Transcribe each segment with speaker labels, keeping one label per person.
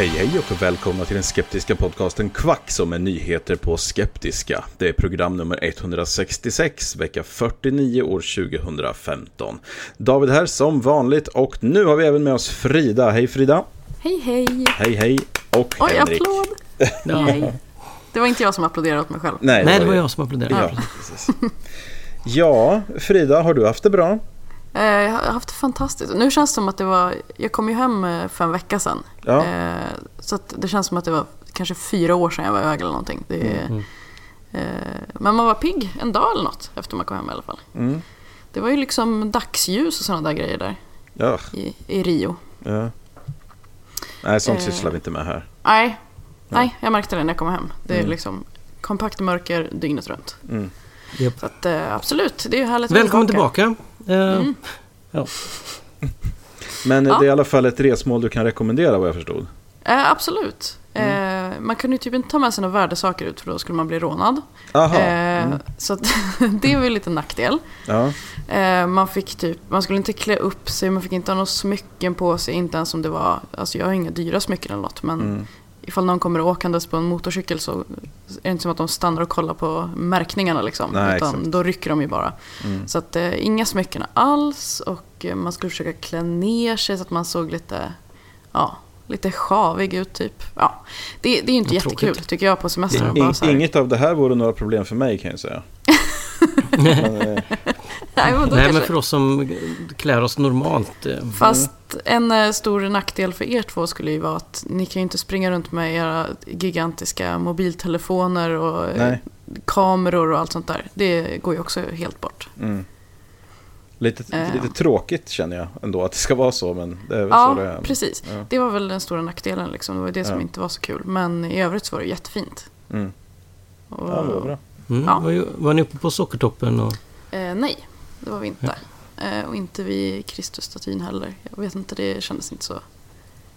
Speaker 1: Hej hej och välkomna till den skeptiska podcasten Kvack som är nyheter på skeptiska. Det är program nummer 166, vecka 49 år 2015. David här som vanligt och nu har vi även med oss Frida. Hej Frida!
Speaker 2: Hej hej!
Speaker 1: Hej hej! Och
Speaker 2: Oj,
Speaker 1: Henrik.
Speaker 2: applåd! Nej. Det var inte jag som applåderade åt mig själv.
Speaker 1: Nej,
Speaker 3: Nej, det var jag som applåderade.
Speaker 1: Ja, ja, Frida, har du haft det bra?
Speaker 2: Eh, Jag har haft det fantastiskt. Nu känns det som att det var... Jag kom ju hem eh, för en vecka sedan.
Speaker 1: Ja.
Speaker 2: Eh, Så det känns som att det var kanske fyra år sedan jag var iväg eller någonting. Det,
Speaker 1: Mm.
Speaker 2: Men man var pigg en dag eller något efter man kom hem i alla fall.
Speaker 1: Mm.
Speaker 2: Det var ju liksom dagsljus och sådana där grejer där
Speaker 1: Ja,
Speaker 2: i, i Rio.
Speaker 1: ja. Nej, sånt
Speaker 2: Eh.
Speaker 1: sysslar vi inte med här.
Speaker 2: Nej, nej, jag märkte det när jag kom hem. Det är
Speaker 1: Mm.
Speaker 2: liksom kompakt mörker dygnet runt.
Speaker 1: Mm.
Speaker 2: Så att, absolut, det är ju härligt
Speaker 3: Välkommen tillbaka. Eh,
Speaker 2: Mm.
Speaker 1: Men
Speaker 2: Ja.
Speaker 1: det är i alla fall ett resmål du kan rekommendera vad jag förstod.
Speaker 2: Eh, absolut.
Speaker 1: Mm.
Speaker 2: Eh, man kunde ju typ inte ta med sig några värdesaker ut för då skulle man bli rånad.
Speaker 1: Aha.
Speaker 2: Eh,
Speaker 1: Mm.
Speaker 2: Så att, det var ju lite nackdel.
Speaker 1: Ja.
Speaker 2: Eh, man fick typ, man skulle inte klä upp sig, man fick inte ha några smycken på sig, inte ens om det var, alltså jag har inga dyra smycken eller något men
Speaker 1: Mm.
Speaker 2: Ifall någon kommer åkandes på en motorcykel så är det inte som att de stannar och kollar på märkningarna liksom.
Speaker 1: Nej,
Speaker 2: utan
Speaker 1: exakt.
Speaker 2: då rycker de ju bara.
Speaker 1: Mm.
Speaker 2: Så att eh, inga smycken alls och eh, man skulle försöka klä ner sig så att man såg lite, ja, lite sjavig ut typ. Ja, det, det är ju inte jättekul tycker jag på semestern.
Speaker 1: In, inget av det här vore några problem för mig kan jag säga.
Speaker 2: Nej, men
Speaker 3: Nej,
Speaker 2: kanske-
Speaker 3: men för oss som klär oss normalt. eh,
Speaker 2: Fast en eh, stor nackdel för er två skulle ju vara att ni kan ju inte springa runt med era gigantiska mobiltelefoner och eh,
Speaker 1: nej.
Speaker 2: kameror och allt sånt där. Det går ju också helt bort.
Speaker 1: Mm. Lite,
Speaker 2: Eh.
Speaker 1: lite tråkigt känner jag ändå att det ska vara så, men det är väl så
Speaker 2: Ja,
Speaker 1: det är.
Speaker 2: precis.
Speaker 1: Ja.
Speaker 2: Det var väl den stora nackdelen liksom. Det var det som
Speaker 1: Ja.
Speaker 2: inte var så kul. Men i övrigt så var det jättefint.
Speaker 1: Mm.
Speaker 2: Och,
Speaker 1: Ja, det var bra.
Speaker 3: Mm,
Speaker 2: Ja.
Speaker 3: var, var ni uppe på Sockertoppen? Och,
Speaker 2: Eh, nej, det var vi inte. Eh, och inte vid Kristusstatyn heller. Jag vet inte, det kändes inte så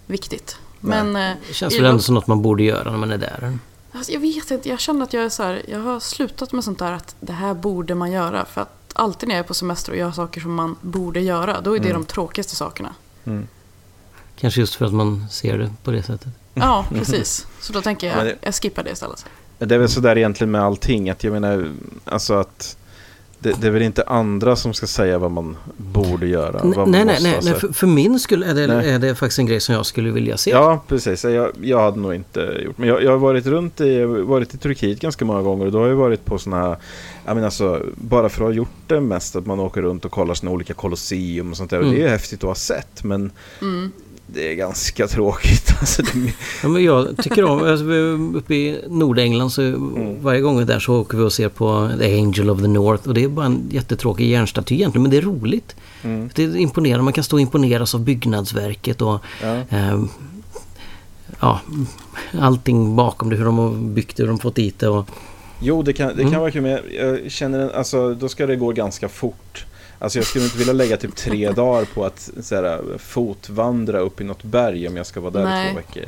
Speaker 2: viktigt. Men eh,
Speaker 3: det känns väl ändå som något man borde göra när man är där.
Speaker 2: Alltså, jag vet inte, jag känner att jag är så här, jag har slutat med sånt där att det här borde man göra. För att alltid när jag är på semester och gör saker som man borde göra, då är det
Speaker 1: Mm.
Speaker 2: de tråkigaste sakerna.
Speaker 1: Mm.
Speaker 3: Kanske just för att man ser det på det sättet.
Speaker 2: Ja, precis. Så då tänker jag, jag skippar det istället.
Speaker 1: Det är väl sådär egentligen med allting, att jag menar, alltså att det, det är väl inte andra som ska säga vad man borde göra. vad
Speaker 3: nej,
Speaker 1: man
Speaker 3: nej,
Speaker 1: måste
Speaker 3: nej, nej för, för min skull är det,
Speaker 1: Nej.
Speaker 3: är det faktiskt en grej som jag skulle vilja se.
Speaker 1: Ja, precis. Jag, jag hade nog inte gjort Men jag, jag har varit runt i, jag har varit i Turkiet ganska många gånger och då har jag varit på sådana här jag menar alltså, bara för att ha gjort det mest att man åker runt och kollar sina olika kolosseum och sånt där. Och
Speaker 3: Mm.
Speaker 1: det är häftigt att ha sett men
Speaker 2: Mm.
Speaker 1: Det är ganska tråkigt. Alltså, det,
Speaker 3: Ja, men jag tycker om, alltså, uppe i Nordengland så varje gång där så åker vi och ser på The Angel of the North och det är bara en jättetråkig järnstaty egentligen men det är roligt.
Speaker 1: mm,
Speaker 3: Det är imponerande, man kan stå och imponeras av byggnadsverket och
Speaker 1: ja.
Speaker 3: eh, ja, allting bakom det, hur de har byggt det, hur de fått dit det och
Speaker 1: Jo, det kan, det kan
Speaker 3: Mm.
Speaker 1: vara kul men jag känner, en- alltså då ska det gå ganska fort. Alltså jag skulle inte vilja lägga typ tre dagar på att så här, fotvandra upp i något berg om jag ska vara där i
Speaker 2: Nej.
Speaker 1: två veckor.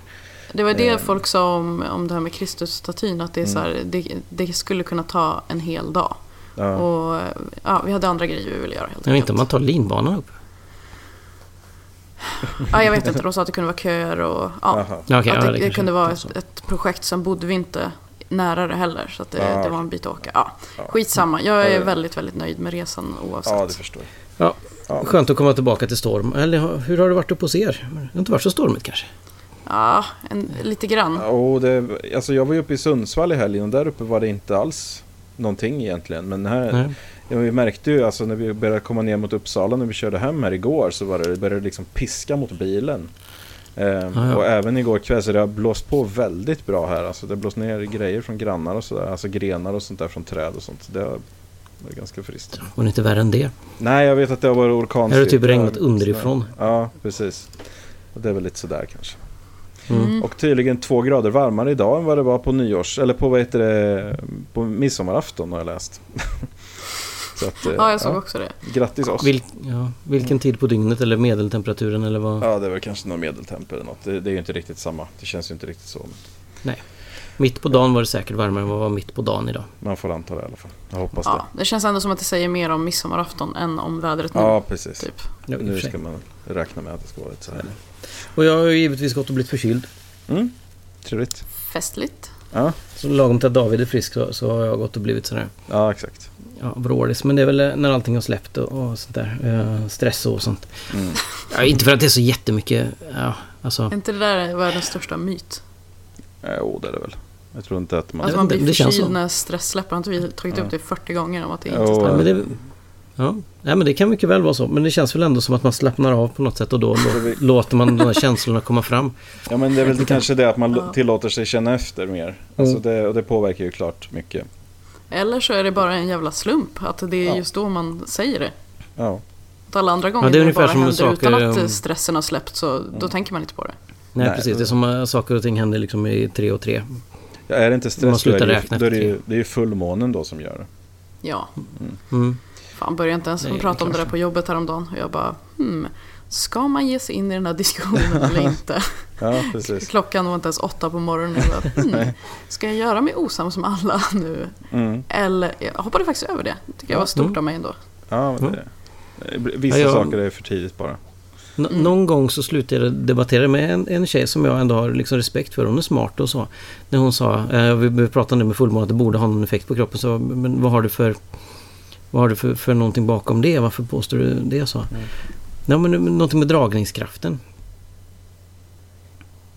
Speaker 2: Det var det
Speaker 1: Eh.
Speaker 2: folk sa om, om det här med Kristusstatyn, att det, är så här, det, det skulle kunna ta en hel dag.
Speaker 1: Mm. Ja.
Speaker 2: Och ja, vi hade andra grejer vi ville göra helt
Speaker 3: Jag vet inte
Speaker 2: enkelt.
Speaker 3: om man tar linbanan upp.
Speaker 2: Ja, jag vet inte, de sa att det kunde vara köer och ja,
Speaker 3: okej,
Speaker 2: att
Speaker 3: ja,
Speaker 2: det, det kunde vara ett, ett projekt. Sen bodde vi inte nära det heller, så att det,
Speaker 1: Ja.
Speaker 2: det var en bit att åka. Ja,
Speaker 1: Ja.
Speaker 2: skitsamma, jag är väldigt, väldigt nöjd med resan oavsett.
Speaker 1: ja, det förstår jag.
Speaker 3: Ja,
Speaker 1: Ja.
Speaker 3: skönt att komma tillbaka till storm. Eller hur har det varit uppe hos er? Det har inte varit så stormigt kanske?
Speaker 2: Ja, en, lite grann.
Speaker 1: Ja, och det, alltså jag var ju uppe i Sundsvall i helgen och där uppe var det inte alls någonting egentligen. Men här,
Speaker 3: Nej.
Speaker 1: ja, vi märkte ju alltså när vi började komma ner mot Uppsala när vi körde hem här igår så var det, det började liksom piska mot bilen. Eh,
Speaker 3: ja.
Speaker 1: Och även igår kväll så det har blåst på väldigt bra här. Alltså det har blåst ner grejer från grannar och sådär. Alltså grenar och sånt där från träd och sånt. Det har det är ganska friskt.
Speaker 3: Var det inte värre än det?
Speaker 1: Nej, jag vet att det har varit orkan.
Speaker 3: Här har det typ regnat underifrån.
Speaker 1: Ja, precis. Och det är väl lite sådär kanske.
Speaker 3: Mm.
Speaker 1: Och tydligen två grader varmare idag än vad det var på nyårs, eller på vad heter det, på midsommarafton har jag läst. Så att, eh,
Speaker 2: Ja, jag såg också det.
Speaker 1: Grattis oss.
Speaker 3: Vil, ja, vilken tid på dygnet eller medeltemperaturen eller vad?
Speaker 1: Ja, det väl kanske någon medeltemp eller något. Det, det är ju inte riktigt samma. Det känns ju inte riktigt så.
Speaker 3: Mitt på dagen var det säkert varmare än vad det var mitt på dagen idag.
Speaker 1: Man får anta det i alla fall. Jag hoppas
Speaker 2: Ja, det känns ändå som att det säger mer om midsommarafton än om vädret
Speaker 1: det.
Speaker 2: nu.
Speaker 1: Ja, precis.
Speaker 2: Typ.
Speaker 3: Ja,
Speaker 1: Nu ska man räkna med att det ska vara lite så här.
Speaker 3: Och jag har ju givetvis gått och blivit förkyld.
Speaker 1: Mm, trevligt.
Speaker 2: Festligt.
Speaker 1: Ja,
Speaker 3: Så lagom till att David är frisk så, så har jag gått och blivit sådär
Speaker 1: ja exakt.
Speaker 3: Ja, vrålis. Men det är väl eh, när allting har släppt och, och sånt där. Eh, stress och sånt.
Speaker 1: Mm.
Speaker 3: Ja, inte för att det är så jättemycket. Ja, alltså.
Speaker 2: Är inte det där världens största myt?
Speaker 1: Eh, Jo, det är det väl. Jag tror inte att man...
Speaker 2: Alltså man blir
Speaker 3: det
Speaker 2: förkyld när stress släpper. Har inte vi tagit
Speaker 1: Ja.
Speaker 2: upp det 40 gånger om att det inte
Speaker 3: Ja,
Speaker 2: stämmer?
Speaker 3: men det, ja. Nej, men det kan mycket väl vara så. Men det känns väl ändå som att man slappnar av på något sätt och då lå- låter man de här känslorna komma fram.
Speaker 1: Ja, men det är väl kanske det att man
Speaker 2: Ja.
Speaker 1: tillåter sig känna efter mer. Alltså
Speaker 3: Mm.
Speaker 1: det, och det påverkar ju klart mycket.
Speaker 2: Eller så är det bara en jävla slump. Att det är
Speaker 1: Ja.
Speaker 2: just då man säger det.
Speaker 1: Ja,
Speaker 2: Att alla andra gånger
Speaker 3: Ja, det är
Speaker 2: när det bara
Speaker 3: som
Speaker 2: händer
Speaker 3: saker,
Speaker 2: utan att
Speaker 3: um,
Speaker 2: eh, stressen har släppt så då tänker man inte på det.
Speaker 3: Nej,
Speaker 1: Nej.
Speaker 3: precis. Det är som att saker och ting händer liksom i tre och tre.
Speaker 1: ja är det inte stress då är det, ju,
Speaker 3: räkna
Speaker 1: då är det, ju, det är ju fullmånen då som gör det.
Speaker 2: Ja,
Speaker 3: Mm.
Speaker 2: fan började inte ens
Speaker 3: Nej,
Speaker 2: prata om det där på jobbet häromdagen. Och jag bara, hmm, ska man ge sig in i den här diskussionen eller inte?
Speaker 1: Ja, precis.
Speaker 2: Klockan var inte ens åtta på morgonen. Och jag bara, hmm, ska jag göra mig osams med alla nu?
Speaker 1: Mm.
Speaker 2: Eller, jag hoppade faktiskt över det. Det tycker jag var stort
Speaker 3: Mm.
Speaker 2: av mig ändå.
Speaker 1: Ja, det, vissa
Speaker 3: Ja, jag-
Speaker 1: saker är för tidigt bara.
Speaker 3: Nå- Någon gång så slutade jag debattera med en, en tjej som jag ändå har liksom respekt för. Hon är smart och så. När hon sa, eh, vi vi pratade nu med fullmåne att det borde ha någon effekt på kroppen. Så, men vad har du för, vad har du för, för någonting bakom det? Varför påstår du det? Så.
Speaker 1: Mm.
Speaker 3: Ja, men, någonting med dragningskraften.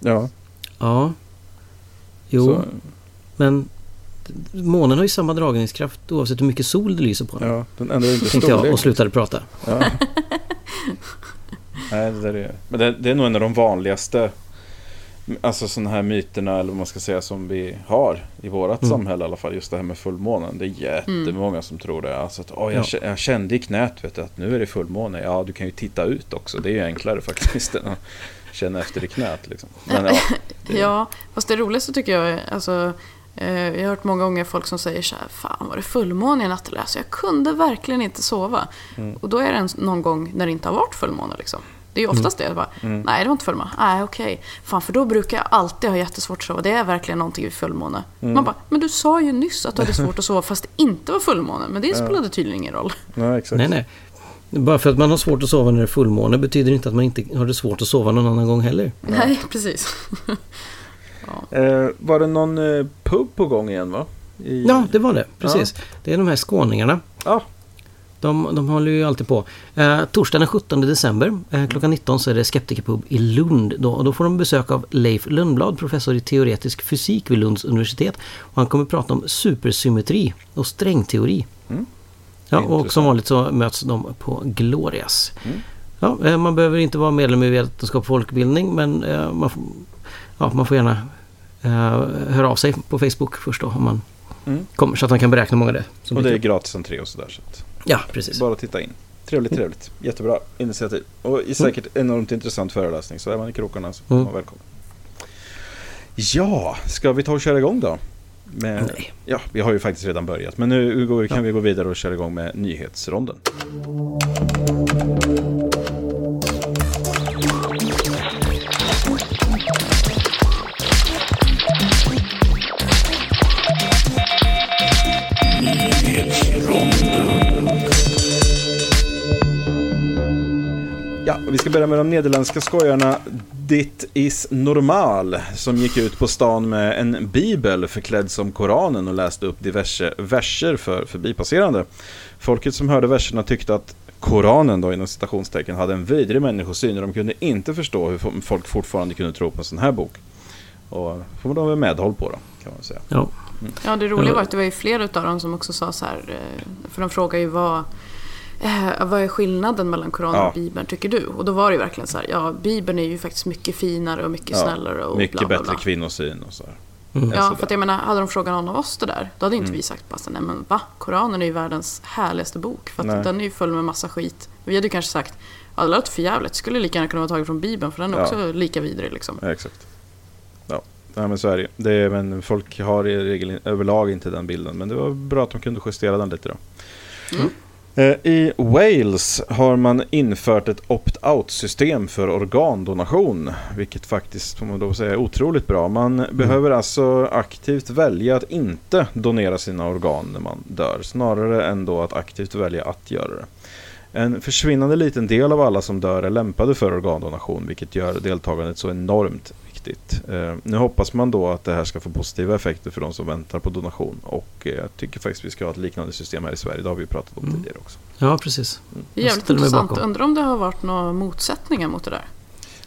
Speaker 1: Ja,
Speaker 3: Ja. Jo,
Speaker 1: så,
Speaker 3: men månen har ju samma dragningskraft oavsett hur mycket sol det lyser på den.
Speaker 1: ja den ändrar inte
Speaker 3: Tänkte jag
Speaker 1: storlek.
Speaker 3: och slutade prata.
Speaker 1: Ja. Nej, det där är... Men det, det är nog en av de vanligaste Alltså sådana här myterna eller vad man ska säga som vi har i vårat
Speaker 3: Mm.
Speaker 1: samhälle i alla fall. Just det här med fullmånen. Det är jättemånga som tror det. Alltså att, åh, jag,
Speaker 3: Ja.
Speaker 1: jag kände i knät vet du, att nu är det fullmåne. Ja, du kan ju titta ut också. Det är ju enklare faktiskt än att känna efter i knät. Liksom. Men ja, det,
Speaker 2: Ja, fast det roligaste tycker jag är, alltså, eh, jag har hört många gånger folk som säger så här, fan var det fullmåne i natt eller? Alltså jag kunde verkligen inte sova.
Speaker 1: Mm.
Speaker 2: Och då är det en, någon gång när det inte har varit fullmåne liksom. Det är ju oftast det. Bara,
Speaker 1: Mm.
Speaker 2: Nej, det var inte fullmåne. Nej, okej. Fan, för då brukar jag alltid ha jättesvårt att sova. Det är verkligen någonting vid fullmåne.
Speaker 1: Mm.
Speaker 2: Man bara, men du sa ju nyss att du hade svårt att sova fast det inte var fullmåne. Men det spelade tydligen ingen roll.
Speaker 1: ja, exakt.
Speaker 3: Nej, nej. Bara för att man har svårt att sova när det är fullmåne betyder inte att man inte har det svårt att sova någon annan gång heller.
Speaker 2: Nej, precis.
Speaker 1: Eh, var det någon eh, pub på gång igen va? I,
Speaker 3: Ja, det var det. Precis. Det är de här skåningarna.
Speaker 1: Ja.
Speaker 3: De, de håller ju alltid på. Eh, torsdagen den 17 december eh, klockan 19 så är det Skeptikerpub i Lund. Då, och då får de besök av Leif Lundblad, professor i teoretisk fysik vid Lunds universitet. Och han kommer prata om supersymmetri och strängteori.
Speaker 1: Mm.
Speaker 3: Ja, och som vanligt så möts de på Glorias.
Speaker 1: Mm.
Speaker 3: Ja, eh, man behöver inte vara medlem i vetenskap och folkbildning men eh, man, får, ja, man får gärna eh, höra av sig på Facebook först då om man
Speaker 1: Mm.
Speaker 3: kommer så att man kan beräkna många det
Speaker 1: Och det är gratis entré och sådär. Så att
Speaker 3: Ja, precis.
Speaker 1: bara titta in. Trevligt, trevligt. Jättebra initiativ. Och i säkert enormt intressant föreläsning. Så är man i krokarna så
Speaker 3: Mm.
Speaker 1: man välkommen. Ja, ska vi ta och köra igång då? Med,
Speaker 3: Nej.
Speaker 1: Ja, vi har ju faktiskt redan börjat. Men nu går, kan vi gå vidare och köra igång med nyhetsronden. Vi ska börja med de nederländska skojarna Dit is normal som gick ut på stan med en bibel förklädd som Koranen och läste upp diverse verser för förbipasserande. Folket som hörde verserna tyckte att Koranen då inom citationstecken hade en vidrig människosyn och de kunde inte förstå hur folk fortfarande kunde tro på en sån här bok. Och får de väl medhåll på då, kan man säga.
Speaker 3: Ja.
Speaker 2: Ja, det roliga var att det var ju flera utav dem som också sa så här, eh, för de frågar ju vad, eh, vad är skillnaden mellan Koranen
Speaker 1: Ja.
Speaker 2: och Bibeln tycker du? Och då var det ju verkligen så här, ja Bibeln är ju faktiskt mycket finare och mycket
Speaker 1: Ja,
Speaker 2: snällare och
Speaker 1: Mycket
Speaker 2: bla, bla,
Speaker 1: bättre
Speaker 2: bla.
Speaker 1: kvinnosyn och så här.
Speaker 3: Mm.
Speaker 2: Ja,
Speaker 1: sådär.
Speaker 2: för att jag menar, hade de frågat någon av oss det där, då hade inte
Speaker 1: Mm.
Speaker 2: vi sagt bara nej men va? Koranen är ju världens härligaste bok. För att
Speaker 1: Nej.
Speaker 2: den är ju full med massa skit. Vi hade ju kanske sagt, ja det låter för jävligt. skulle lika gärna kunna vara taget från Bibeln, för den är
Speaker 1: Ja.
Speaker 2: också lika vidrig liksom.
Speaker 1: Ja, exakt. Ja, men så är det ju. det är, Men folk har i regel överlag inte den bilden. Men det var bra att de kunde justera den lite då.
Speaker 2: Mm.
Speaker 1: Eh, I Wales har man infört ett opt-out-system för organdonation. Vilket faktiskt, får man då säga, är otroligt bra. Man behöver alltså aktivt välja att inte donera sina organ när man dör. Snarare än då att aktivt välja att göra det. En försvinnande liten del av alla som dör är lämpade för organdonation, vilket gör deltagandet så enormt viktigt. Eh, nu hoppas man då att det här ska få positiva effekter för de som väntar på donation. Och eh, jag tycker faktiskt vi ska ha ett liknande system här i Sverige. Det har vi ju pratat om
Speaker 2: Mm.
Speaker 1: tidigare också.
Speaker 3: ja, precis.
Speaker 2: Det är jävligt intressant. Undrar om det har varit några motsättningar mot det där.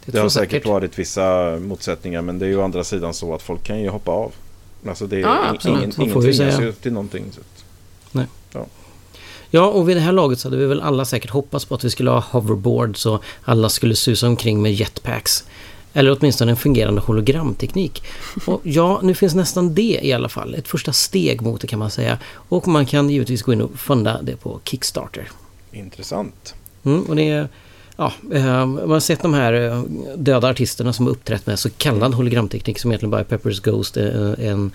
Speaker 1: Det har
Speaker 3: tror
Speaker 1: säkert varit vissa motsättningar, men det är ju å andra sidan så att folk kan ju hoppa av. Alltså det är
Speaker 2: Ja, absolut.
Speaker 1: ingen, ingen tvingas
Speaker 3: säga.
Speaker 1: ju till någonting. Så att,
Speaker 3: Ja, och vid det här laget så hade vi väl alla säkert hoppats på att vi skulle ha hoverboards och alla skulle susa omkring med jetpacks. Eller åtminstone en fungerande hologramteknik. Och ja, nu finns nästan det i alla fall. Ett första steg mot det kan man säga. Och man kan givetvis gå in och funda det på Kickstarter.
Speaker 1: intressant.
Speaker 3: Mm, och det är... Ja, eh, man har sett de här eh, döda artisterna som har uppträtt med så kallad hologramteknik som egentligen bara är Peppers Ghost, eh, en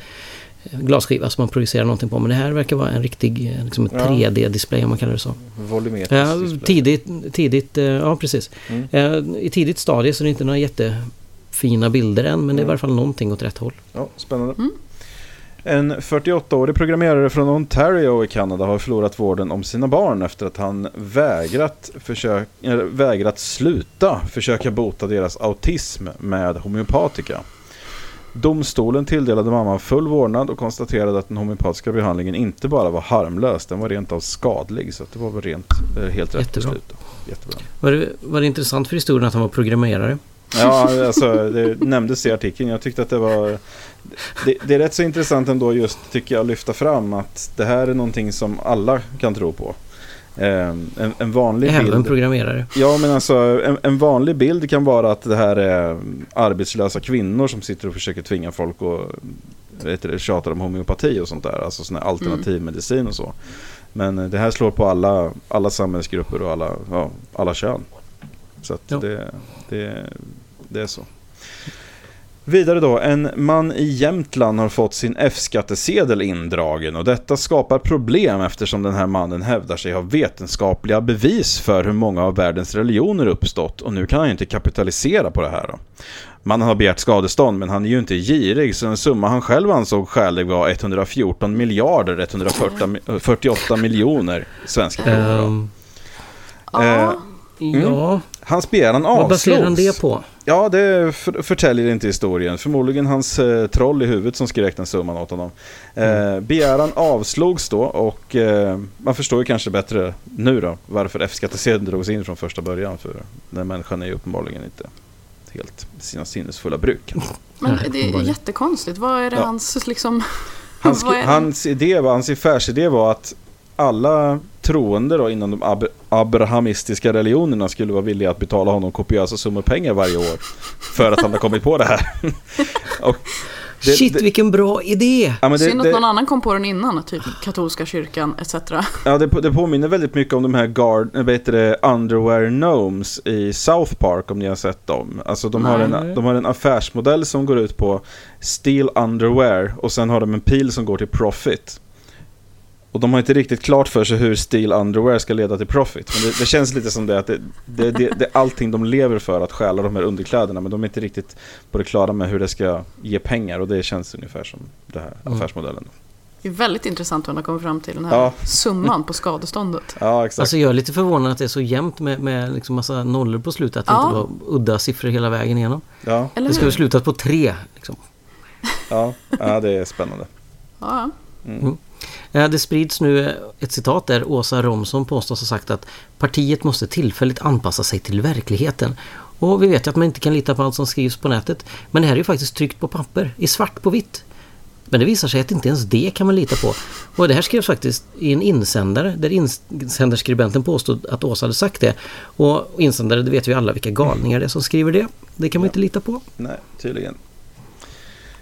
Speaker 3: glasskiva som man projicerar någonting på. Men det här verkar vara en riktig eh, liksom ett
Speaker 1: Ja.
Speaker 3: 3D-display om man kallar det så.
Speaker 1: Volymetrisk
Speaker 3: Ja, tidigt, tidigt, eh, ja precis.
Speaker 1: Mm.
Speaker 3: Eh, I tidigt stadie så är det inte några jättefina bilder än men det är i varje fall någonting åt rätt håll.
Speaker 1: Ja, spännande.
Speaker 2: Mm.
Speaker 1: En 48-årig programmerare från Ontario i Kanada har förlorat vården om sina barn efter att han vägrat, försök, äh, vägrat sluta försöka bota deras autism med homeopatika. Domstolen tilldelade mamman full vårdnad och konstaterade att den homeopatiska behandlingen inte bara var harmlös, den var rent av skadlig. Så det var väl rent, eh, helt rätt
Speaker 3: Jättebra.
Speaker 1: beslut. Jättebra.
Speaker 3: Var det, var det intressant för historien att han var programmerare?
Speaker 1: Ja, alltså det nämndes i artikeln. Jag tyckte att det var... Det, det är rätt så intressant ändå just, tycker jag, att lyfta fram att det här är någonting som alla kan tro på. Eh, en, en vanlig
Speaker 3: Även
Speaker 1: bild...
Speaker 3: programmerare.
Speaker 1: Ja, men alltså en, en vanlig bild kan vara att det här är arbetslösa kvinnor som sitter och försöker tvinga folk vet du, tjatar om homeopati och sånt där. Alltså sån här alternativmedicin och så. Men eh, det här slår på alla, alla samhällsgrupper och alla, ja, alla kön. Så att
Speaker 3: Ja.
Speaker 1: det, det, det är så. Vidare då, en man i Jämtland har fått sin F-skattesedel indragen och detta skapar problem eftersom den här mannen hävdar sig ha vetenskapliga bevis för hur många av världens religioner uppstått och nu kan han ju inte kapitalisera på det här. Då. Mannen har begärt skadestånd men han är ju inte girig så en summa han själv ansåg skälig var 114 miljarder 148 miljoner svenska kronor.
Speaker 2: Ja,
Speaker 1: Eh,
Speaker 3: Ja,
Speaker 1: Hans begäran
Speaker 3: vad
Speaker 1: avslogs.
Speaker 3: baserar han det på?
Speaker 1: Ja, det för, förtäljer inte historien. Förmodligen hans eh, troll i huvudet som skrek den summan åt honom. Eh, begäran avslogs då och eh, man förstår ju kanske bättre nu då varför F-skattsedeln drogs in från första början. För den människan är ju uppenbarligen inte helt sina sinnesfulla bruk.
Speaker 2: men det är jättekonstigt. Vad är det
Speaker 1: Ja.
Speaker 2: hans liksom...
Speaker 1: Hans, hans idé var, hans affärsidé var att alla troende då inom de ab abrahamistiska religionerna skulle vara villiga att betala honom kopiösa summor pengar varje år. För att han har kommit på det här. och det-
Speaker 3: Shit
Speaker 1: det-
Speaker 3: vilken bra idé!
Speaker 1: Ja, det,
Speaker 2: Synd att
Speaker 1: det,
Speaker 2: någon annan kom på den innan, typ katolska kyrkan etc.
Speaker 1: ja, det, det påminner väldigt mycket om de här guard, vad heter det, Underwear Gnomes i South Park om ni har sett dem. Alltså de har, en, de har en affärsmodell som går ut på Steal Underwear och sen har de en pil som går till Profit. Och de har inte riktigt klart för sig hur Steal Underwear ska leda till Profit. Men det, det känns lite som det att det, det, det, det är allting de lever för att stjäla de här underkläderna. Men de är inte riktigt på det klara med hur det ska ge pengar och det känns ungefär som det här
Speaker 3: Mm.
Speaker 1: affärsmodellen.
Speaker 2: Det är väldigt intressant hur han har kommit fram till den här
Speaker 1: Ja.
Speaker 2: summan på skadeståndet.
Speaker 1: Ja, exakt.
Speaker 3: Alltså jag är lite förvånad att det är så jämnt med, med liksom massa nollor på slutet. Att det
Speaker 2: Ja.
Speaker 3: inte var udda siffror hela vägen igenom.
Speaker 1: ja,
Speaker 3: Det skulle ha slutat på tre. Liksom.
Speaker 1: ja, ja, det är spännande.
Speaker 2: Ja,
Speaker 3: Eh, Det sprids nu eh, ett citat där Åsa Romson påstås ha sagt att partiet måste tillfälligt anpassa sig till verkligheten. Och vi vet ju att man inte kan lita på allt som skrivs på nätet. Men det här är ju faktiskt tryckt på papper, i svart på vitt. Men det visar sig att inte ens det kan man lita på. Och det här skrevs faktiskt i en insändare där insändarskribenten påstod att Åsa hade sagt det. Och insändare, det vet vi alla vilka galningar det är som skriver det. Det kan man inte lita på.
Speaker 1: Nej, tydligen.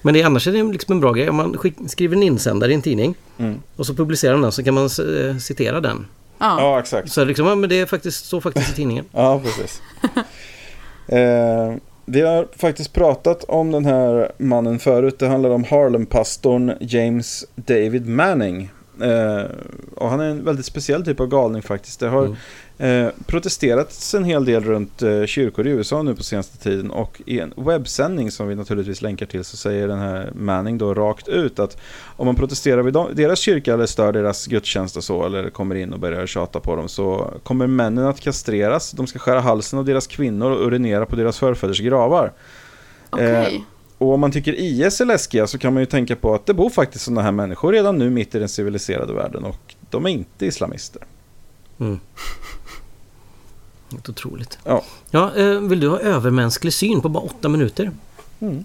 Speaker 3: Men det, annars är det liksom en bra grej. Om man skick, skriver en insändare i en tidning
Speaker 1: Mm.
Speaker 3: och så publicerar man den så kan man eh, citera den.
Speaker 2: ja.
Speaker 1: Ja, exakt.
Speaker 3: Så liksom, ja, men det är faktiskt så faktiskt i tidningen.
Speaker 1: Ja, precis. eh, vi har faktiskt pratat om den här mannen förut. Det handlar om Harlem-pastorn James David Manning. Eh, och han är en väldigt speciell typ av galning faktiskt. Det har eh, protesterats en hel del runt eh, kyrkor i USA nu på senaste tiden. Och i en webbsändning som vi naturligtvis länkar till så säger den här Manning då rakt ut att om man protesterar vid dem, deras kyrka eller stör deras gudstjänst och så eller kommer in och börjar tjata på dem så kommer männen att kastreras. De ska skära halsen av deras kvinnor och urinera på deras förfäders gravar.
Speaker 2: Okej.
Speaker 1: Eh, Och om man tycker IS är läskiga så kan man ju tänka på att det bor faktiskt sådana här människor redan nu mitt i den civiliserade världen och de är inte islamister.
Speaker 3: Mm. Helt otroligt.
Speaker 1: Ja.
Speaker 3: Ja, eh, vill du ha övermänsklig syn på bara åtta minuter?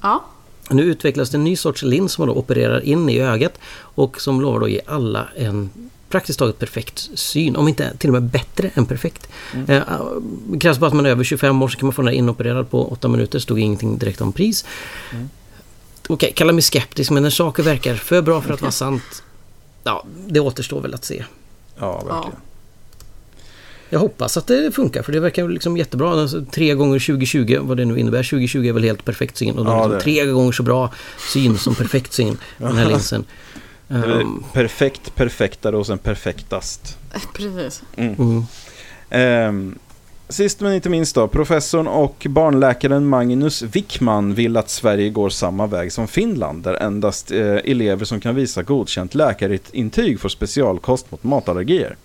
Speaker 2: Ja.
Speaker 3: Nu utvecklas det en ny sorts lins som man då opererar in i ögat och som lovar att ge alla en praktiskt taget perfekt syn, om inte till och med bättre än perfekt. Eh, det krävs bara att man är över 25 år så kan man få den här inopererad på 8 minuter, stod ingenting direkt om pris. Okej, kalla mig skeptisk men när saker verkar för bra för att vara sant, ja, det återstår väl att se.
Speaker 1: Ja, verkligen.
Speaker 3: Jag hoppas att det funkar för det verkar liksom jättebra. Alltså, tre gånger 2020, vad det nu innebär. 2020 är väl helt perfekt syn. Och
Speaker 1: Ja,
Speaker 3: liksom tre gånger så bra syn som perfekt syn. Den här linsen. Ehm,
Speaker 1: perfekt, perfektare och sen perfektast.
Speaker 2: Precis.
Speaker 3: mm.
Speaker 1: Ehm, sist men inte minst då, professorn och barnläkaren Magnus Wickman vill att Sverige går samma väg som Finland, där endast eh, elever som kan visa godkänt läkarintyg får specialkost mot matallergier.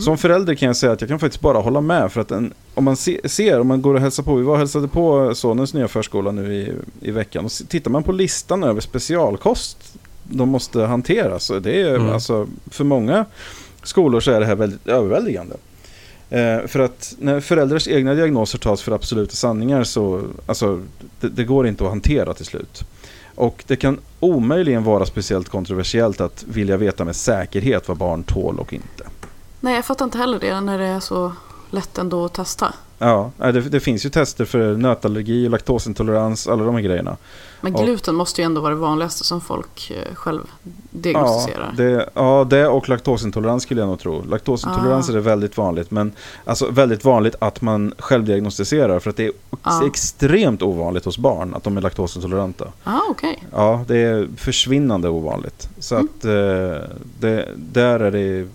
Speaker 1: Som förälder kan jag säga att jag kan faktiskt bara hålla med för att en, om man se, ser, om man går och hälsar på, vi var och hälsade på sonens nya förskola nu i, i veckan och tittar man på listan över specialkost de måste hantera så det är
Speaker 3: Mm.
Speaker 1: alltså för många skolor så är det här väldigt överväldigande. Eh, för att när föräldrars egna diagnoser tas för absoluta sanningar så alltså, det, det går inte att hantera till slut. Och det kan omöjligen vara speciellt kontroversiellt att vilja veta med säkerhet vad barn tål och inte.
Speaker 2: Nej, jag fattar inte heller det när det är så lätt ändå att testa.
Speaker 1: Ja, det, det finns ju tester för nötallergi, laktosintolerans, alla de här grejerna.
Speaker 2: Men
Speaker 1: Och-
Speaker 2: gluten måste ju ändå vara det vanligaste som folk eh, själv diagnostiserar.
Speaker 1: Ja det, ja, det och laktosintolerans skulle jag nog tro. Laktosintolerans
Speaker 2: Ah.
Speaker 1: är det väldigt vanligt, men alltså väldigt vanligt att man självdiagnostiserar för att det är
Speaker 2: Ah.
Speaker 1: extremt ovanligt hos barn att de är laktosintoleranta.
Speaker 2: ah, okej.
Speaker 1: Ja, det är försvinnande ovanligt. Så att eh, det, där är det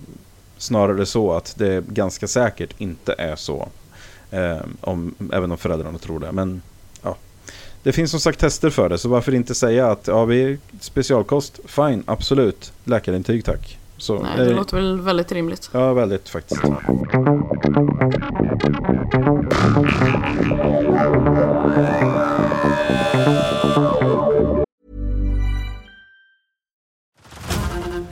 Speaker 1: snarare så att det ganska säkert inte är så. Eh, om, även om föräldrarna tror det. Men ja, det finns som sagt tester för det. Så varför inte säga att ja, vi är specialkost, fine, absolut. Läkarintyg tack. Så,
Speaker 2: Nej,
Speaker 1: eh,
Speaker 2: det låter väl väldigt rimligt.
Speaker 1: Ja, väldigt faktiskt.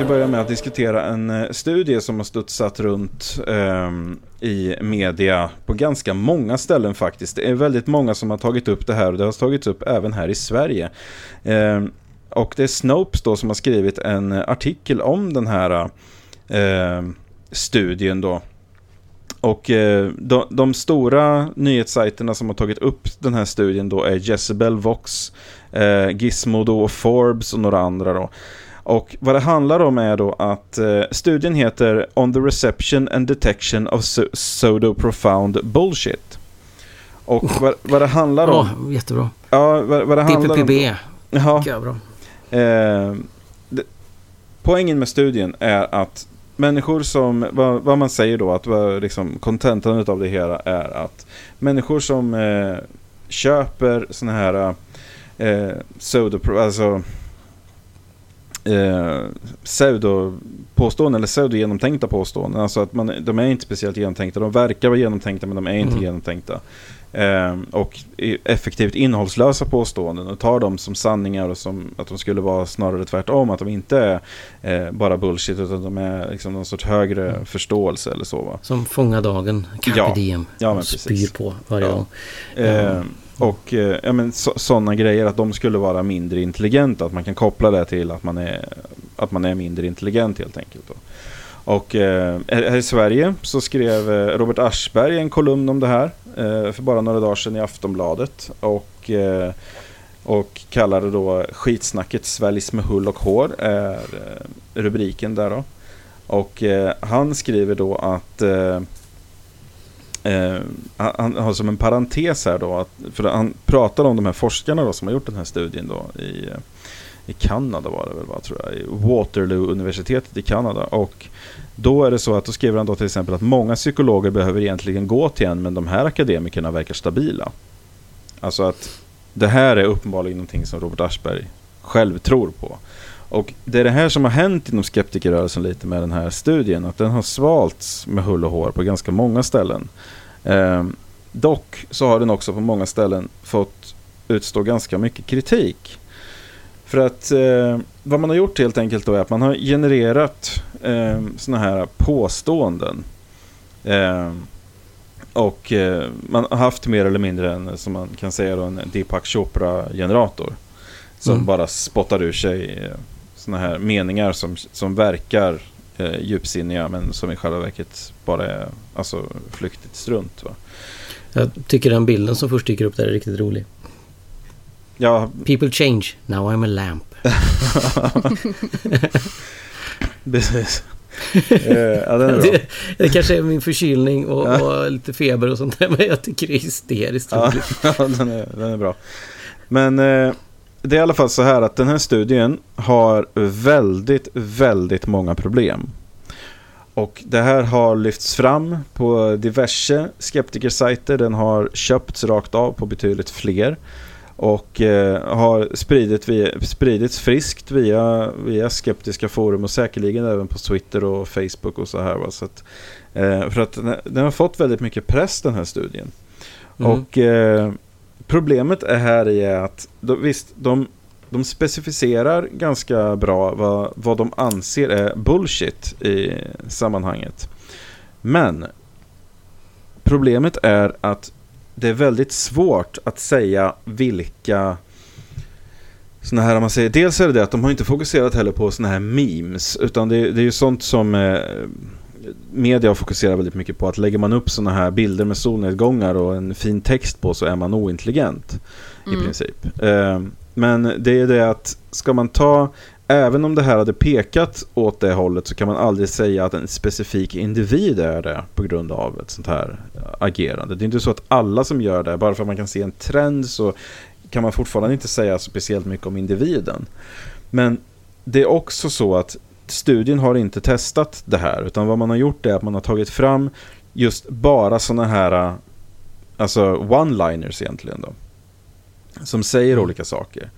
Speaker 1: Ska börja med att diskutera en eh, studie som har studsat runt eh, i media på ganska många ställen faktiskt. Det är väldigt många som har tagit upp det här och det har tagits upp även här i Sverige. Eh, och det är Snopes då som har skrivit en artikel om den här eh, studien då. Och eh, de, de, stora nyhetssajterna som har tagit upp den här studien då är Jezebel, Vox, eh, Gizmodo och Forbes och några andra då. Och vad det handlar om är då att eh, studien heter On the Reception and Detection of Pseudo Profound Bullshit. Och vad, vad det handlar om...
Speaker 3: Oh, jättebra.
Speaker 1: Ja, vad, vad det handlar
Speaker 3: DPPB.
Speaker 1: om... Ja.
Speaker 3: bra.
Speaker 1: Eh, det, poängen med studien är att människor som, vad, vad man säger då, att liksom, kontentan av det hela är att människor som eh, köper sådana här eh, pseudo, alltså eh, pseudo-påståenden eller pseudo-genomtänkta påståenden. Alltså att man, de är inte speciellt genomtänkta. De verkar vara genomtänkta men de är inte mm. genomtänkta. Eh, och effektivt innehållslösa påståenden och tar dem som sanningar och som att de skulle vara snarare tvärtom. Att de inte är eh, bara bullshit utan de är liksom någon sorts högre mm. förståelse eller så va.
Speaker 3: Som fångar dagen, carpe
Speaker 1: ja.
Speaker 3: diem.
Speaker 1: Ja, men
Speaker 3: spyr på varje
Speaker 1: ja.
Speaker 3: gång.
Speaker 1: Eh, Mm. och eh, ja, men sådana grejer att de skulle vara mindre intelligenta. Att man kan koppla det till att man är, att man är mindre intelligent helt enkelt. Då. Och eh, här i Sverige så skrev eh, Robert Aschberg en kolumn om det här eh, för bara några dagar sedan i Aftonbladet. Och, eh, och kallade då skitsnacket sväljs med hull och hår är eh, rubriken där då. Och eh, han skriver då att eh, Eh, han har som en parentes här då, att, för han pratar om de här forskarna då som har gjort den här studien då i, eh, i Kanada var det väl va, tror jag, i Waterloo-universitetet i Kanada. Och då är det så att då skriver han då till exempel att många psykologer behöver egentligen gå till en, men de här akademikerna verkar stabila. Alltså att det här är uppenbarligen någonting som Robert Aschberg själv tror på. Och det är det här som har hänt inom skeptikerrörelsen lite med den här studien. Att den har svalts med hull och hår på ganska många ställen. Eh, dock så har den också på många ställen fått utstå ganska mycket kritik. För att eh, vad man har gjort helt enkelt då är att man har genererat eh, sådana här påståenden. Eh, och eh, man har haft mer eller mindre en, som man kan säga då, en Deepak Chopra-generator. Som mm. bara spottar ur sig sådana här meningar som, som verkar eh, djupsinniga men som i själva verket bara är alltså, flyktigt strunt. Va?
Speaker 3: Jag tycker den bilden som först dyker upp där är riktigt rolig.
Speaker 1: Ja.
Speaker 3: People change, now I'm a lamp.
Speaker 1: Precis. Eh, ja,
Speaker 3: det, det kanske är min förkylning och, ja. och, lite feber och sånt där, men jag tycker det är hysteriskt roligt.
Speaker 1: Ja, den, är, den är bra. Men eh, det är i alla fall så här att den här studien har väldigt, väldigt många problem. Och det här har lyfts fram på diverse skeptikersajter. Den har köpts rakt av på betydligt fler. Och eh, har spridit via, spridits friskt via, via skeptiska forum och säkerligen även på Twitter och Facebook och så här. Va? Så att, eh, för att den, den, har fått väldigt mycket press den här studien. Mm. Och eh, Problemet är här är att de, visst, de, de specificerar ganska bra vad, vad de anser är bullshit i sammanhanget. Men problemet är att det är väldigt svårt att säga vilka sådana här, man säger, dels är det det att de har inte fokuserat heller på sådana här memes, utan det, det är ju sånt som eh, media fokuserar väldigt mycket på att lägger man upp sådana här bilder med solnedgångar och en fin text på så är man ointelligent mm. i princip. Eh, men det är det att ska man ta även om det här hade pekat åt det hållet så kan man aldrig säga att en specifik individ är det på grund av ett sånt här agerande. Det är inte så att alla som gör det, bara för att man kan se en trend så kan man fortfarande inte säga speciellt mycket om individen. Men det är också så att studien har inte testat det här, utan vad man har gjort är att man har tagit fram just bara sådana här alltså one-liners egentligen då. Som säger mm. olika saker.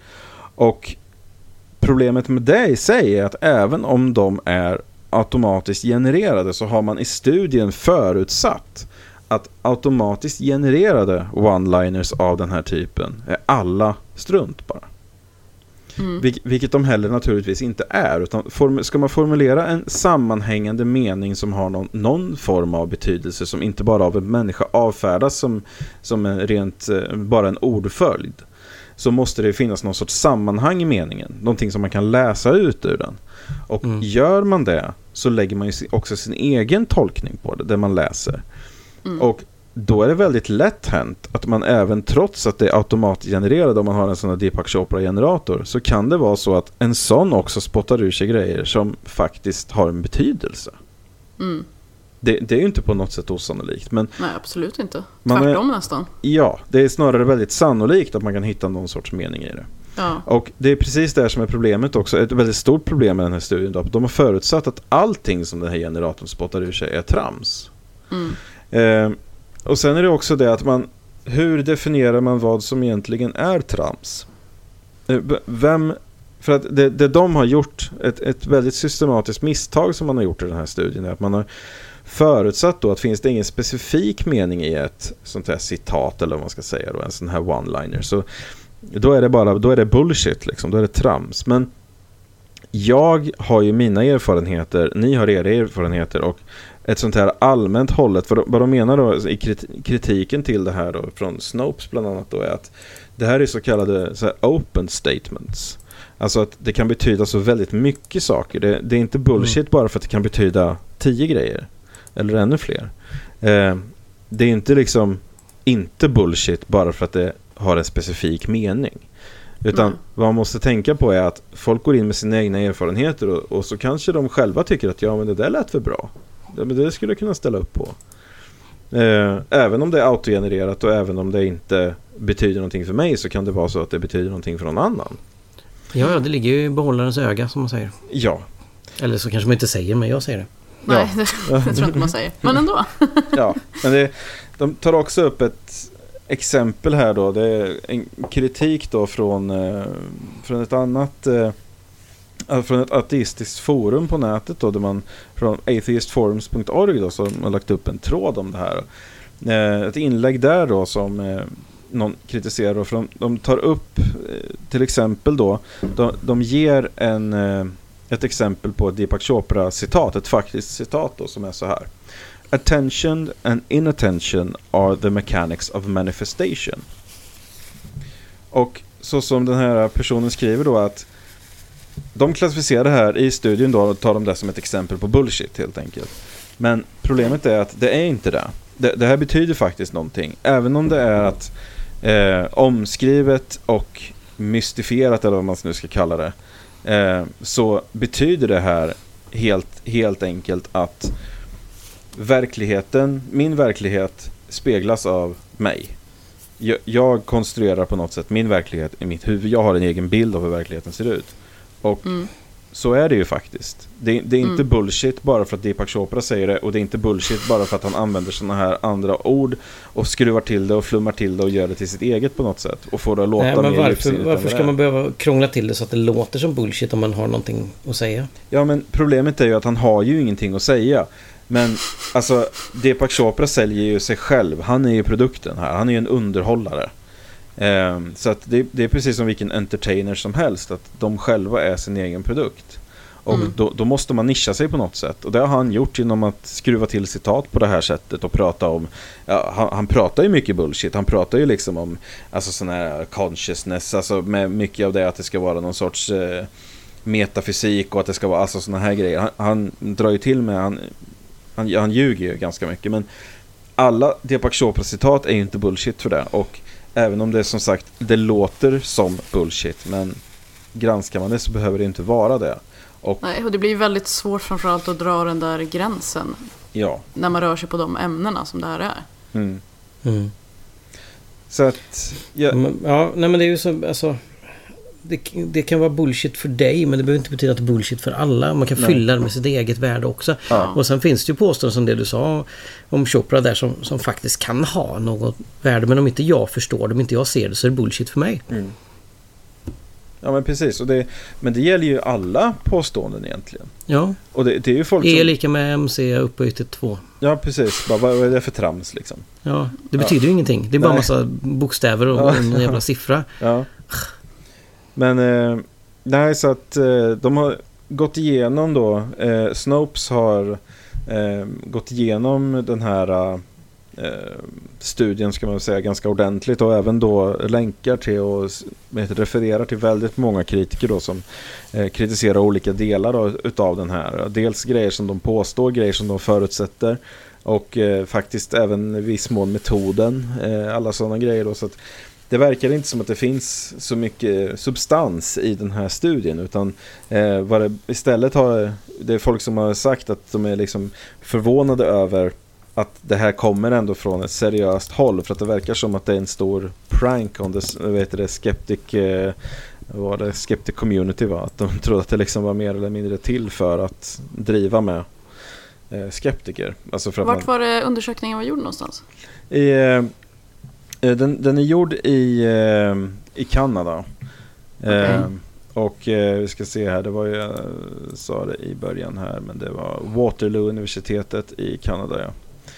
Speaker 1: Och problemet med det i sig är att även om de är automatiskt genererade så har man i studien förutsatt att automatiskt genererade one-liners av den här typen är alla strunt bara. Mm. Vil vilket de heller naturligtvis inte är. Utan ska man formulera en sammanhängande mening som har någon, någon, form av betydelse som inte bara av en människa avfärdas som, som en rent, eh, bara en ordföljd. Så måste det finnas någon sorts sammanhang i meningen. Någonting som man kan läsa ut ur den. Och mm. gör man det så lägger man ju också sin egen tolkning på det, det man läser. Mm. Och då är det väldigt lätt hänt att man även trots att det är automatgenererat om man har en sån här Deepak Chopra-generator så kan det vara så att en sån också spottar ur sig grejer som faktiskt har en betydelse. Mm. Det, det, är ju inte på något sätt osannolikt. Men
Speaker 2: Nej, absolut inte. Tvärtom är, nästan.
Speaker 1: Ja, det är snarare väldigt sannolikt att man kan hitta någon sorts mening i det. Ja. Och det är precis det som är problemet också. Ett väldigt stort problem med den här studien. Då, de har förutsatt att allting som den här generatorn spottar ur sig är trams. Mm. Eh, och sen är det också det att man, hur definierar man vad som egentligen är trams? Eh, vem, för att det, det de har gjort, ett, ett väldigt systematiskt misstag som man har gjort i den här studien är att man har förutsatt då att finns det ingen specifik mening i ett sånt här citat eller vad man ska säga då, en sån här one-liner så då är det bara, då är det bullshit liksom, då är det trams. Men jag har ju mina erfarenheter, ni har era erfarenheter och ett sånt här allmänt hållet, vad de, vad de menar då i kritiken till det här då, från Snopes bland annat då är att det här är så kallade så open statements. Alltså att det kan betyda så väldigt mycket saker. Det, det är inte bullshit mm. bara för att det kan betyda tio grejer. Eller ännu fler. Eh, det är inte liksom inte bullshit bara för att det har en specifik mening. Utan mm. vad man måste tänka på är att folk går in med sina egna erfarenheter och, och, så kanske de själva tycker att ja men det där lät för bra. Ja, men det skulle jag kunna ställa upp på. Eh, även om det är autogenererat och även om det inte betyder någonting för mig så kan det vara så att det betyder någonting för någon annan.
Speaker 3: Ja, ja det ligger ju i behållarens öga som man säger.
Speaker 1: Ja.
Speaker 3: Eller så kanske man inte säger men jag säger det.
Speaker 2: Nej, ja. det, det tror jag inte man säger. Men ändå.
Speaker 1: ja, men det, de tar också upp ett exempel här då. Det är en kritik då från, eh, från ett annat eh, från ett ateistiskt forum på nätet då, där man från atheistforums.org då, som har lagt upp en tråd om det här. Eh, ett inlägg där då som eh, någon kritiserar då, för de, de tar upp eh, till exempel då, de, de ger en, ett exempel på ett Deepak Chopra citat, ett faktiskt citat då som är så här. Attention and inattention are the mechanics of manifestation. Och så som den här personen skriver då att de klassificerar det här i studien då och tar de det som ett exempel på bullshit helt enkelt. Men problemet är att det är inte det. Det, det här betyder faktiskt någonting. Även om det är att eh, omskrivet och mystifierat eller vad man nu ska kalla det. Eh, så betyder det här helt, helt enkelt att verkligheten, min verklighet speglas av mig. Jag, jag, konstruerar på något sätt min verklighet i mitt huvud. Jag har en egen bild av hur verkligheten ser ut. Och mm. så är det ju faktiskt. Det, det är inte mm. bullshit bara för att Deepak Chopra säger det och det är inte bullshit bara för att han använder sådana här andra ord och skruvar till det och flummar till det och gör det till sitt eget på något sätt och får det att låta Nej, men
Speaker 3: mer Varför, varför ska man behöva krångla till det så att det låter som bullshit om man har någonting att säga?
Speaker 1: Ja, men problemet är ju att han har ju ingenting att säga. Men alltså, Deepak Chopra säljer ju sig själv. Han är ju produkten här. Han är ju en underhållare. Um, så att det, det, är precis som vilken entertainer som helst. Att de själva är sin egen produkt. Och mm. då, då, måste man nischa sig på något sätt. Och det har han gjort genom att skruva till citat på det här sättet och prata om... Ja, han, han pratar ju mycket bullshit. Han pratar ju liksom om alltså sån här consciousness. Alltså med mycket av det att det ska vara någon sorts eh, metafysik och att det ska vara alltså såna här grejer. Han, han drar ju till med... Han, han, han ljuger ju ganska mycket. Men alla Deepak Chopra-citat är ju inte bullshit för det. Och även om det som sagt, det låter som bullshit. Men granskar man det så behöver det inte vara det. Och
Speaker 2: Nej, och det blir väldigt svårt framförallt att dra den där gränsen
Speaker 1: ja,
Speaker 2: när man rör sig på de ämnena som det här är.
Speaker 1: mm.
Speaker 3: Mm.
Speaker 1: så att ja,
Speaker 3: Men, ja, nej men det är ju så, alltså... Det, det kan vara bullshit för dig men det behöver inte betyda att det är bullshit för alla. Man kan
Speaker 1: Nej.
Speaker 3: fylla det med sitt eget värde också.
Speaker 1: Ja.
Speaker 3: Och sen finns det ju påståenden som det du sa om Chopra där som, som faktiskt kan ha något värde. Men om inte jag förstår det, om inte jag ser det så är det bullshit för mig.
Speaker 1: ja men precis. Och det, men det gäller ju alla påståenden egentligen.
Speaker 3: Ja,
Speaker 1: Och det, det är ju folk
Speaker 3: E är
Speaker 1: som...
Speaker 3: lika med MC upphöjt till 2.
Speaker 1: Ja precis. Bara, vad är det för trams liksom?
Speaker 3: Ja, det betyder ju ingenting. Det är bara
Speaker 1: Nej.
Speaker 3: massa bokstäver och
Speaker 1: Ja.
Speaker 3: en jävla siffra.
Speaker 1: Ja. Men eh, nej så att eh, de har gått igenom då. Eh, Snopes har eh, gått igenom den här eh, studien ska man säga ganska ordentligt och även då länkar till och heter, refererar till väldigt många kritiker då som eh, kritiserar olika delar då, utav den här. Dels grejer som de påstår, grejer som de förutsätter och eh, faktiskt även i viss mån metoden, eh, alla sådana grejer då. Så att det verkar inte som att det finns så mycket substans i den här studien utan eh, vad det istället har det är folk som har sagt att de är liksom förvånade över att det här kommer ändå från ett seriöst håll för att det verkar som att det är en stor prank the vad heter det, skeptic, eh, vad var det, skeptic community va? Att de trodde att det liksom var mer eller mindre till för att driva med eh, skeptiker. Alltså
Speaker 2: Vart
Speaker 1: man,
Speaker 2: var det undersökningen var gjord någonstans?
Speaker 1: i, eh, den, den är gjord i, eh, i Kanada. Eh, och eh, vi ska se här, det var ju, jag sa det i början här, men det var Waterloo-universitetet i Kanada. Ja.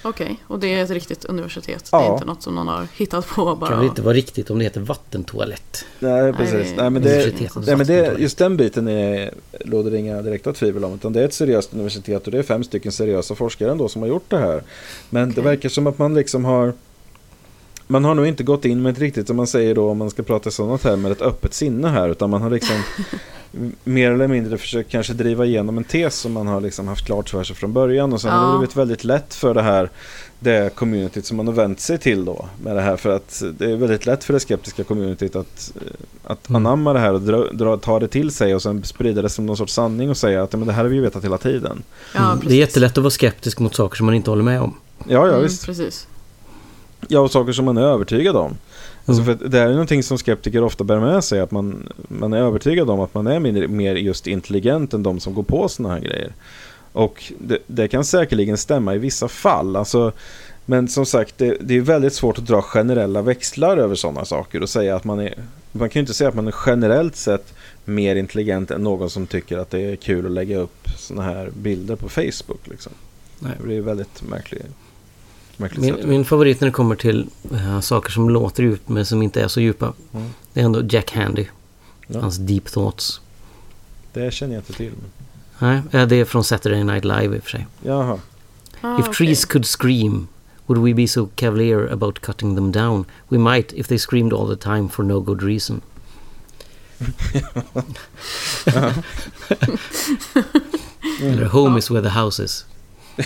Speaker 2: Okej, och det är ett riktigt universitet. Det är
Speaker 1: Ja.
Speaker 2: inte något som någon har hittat på
Speaker 3: Det
Speaker 2: bara.
Speaker 3: kan väl inte vara riktigt om det heter vattentoalett.
Speaker 1: Nej, precis.
Speaker 2: det-
Speaker 1: Nej, men det, nej, men det, just den biten är, råder det inga direkta tvivel om. Utan det är ett seriöst universitet och det är fem stycken seriösa forskare ändå som har gjort det här. Men det
Speaker 2: Okej.
Speaker 1: verkar som att man liksom har man har nog inte gått in med ett riktigt, som man säger då om man ska prata sådana termer, ett öppet sinne här. Utan man har liksom mer eller mindre försökt kanske driva igenom en tes som man har liksom haft klart för sig från början. Och sen har det
Speaker 2: Ja.
Speaker 1: blivit väldigt lätt för det här, det communityt som man har vänt sig till då. Med det här för att det är väldigt lätt för det skeptiska communityt att, eh, att
Speaker 3: Mm.
Speaker 1: anamma det här och dra, dra, ta det till sig och sen sprida det som någon sorts sanning och säga att "Ja, men det här har vi ju vetat hela tiden.
Speaker 2: Ja,
Speaker 3: Mm. det är jättelätt att vara skeptisk mot saker som man inte håller med om.
Speaker 1: Ja, ja
Speaker 2: Mm,
Speaker 1: visst.
Speaker 2: Precis.
Speaker 1: Ja, och saker som man är övertygad om. Alltså
Speaker 3: Mm.
Speaker 1: för det här är någonting som skeptiker ofta bär med sig, att man, man är övertygad om att man är mindre, mer just intelligent än de som går på sådana här grejer. Och det, det kan säkerligen stämma i vissa fall. Alltså, men som sagt, det, det är väldigt svårt att dra generella växlar över sådana saker och säga att man är... Man kan ju inte säga att man är generellt sett mer intelligent än någon som tycker att det är kul att lägga upp sådana här bilder på Facebook. Liksom.
Speaker 3: Nej.
Speaker 1: Det blir väldigt märkligt. Märkligt
Speaker 3: Min,
Speaker 1: sätt.
Speaker 3: min favorit när det kommer till eh, saker som låter djupt men som inte är så djupa.
Speaker 1: Mm.
Speaker 3: Det är ändå Jack Handy.
Speaker 1: Ja.
Speaker 3: Hans Deep Thoughts.
Speaker 1: Det känner jag inte till. Men...
Speaker 3: Nej, eh, det är från Saturday Night Live i och för sig.
Speaker 1: Jaha.
Speaker 2: Ah,
Speaker 3: if
Speaker 2: okej.
Speaker 3: trees could scream, would we be so cavalier about cutting them down? We might if they screamed all the time for no good reason. Eller Home is where the house is.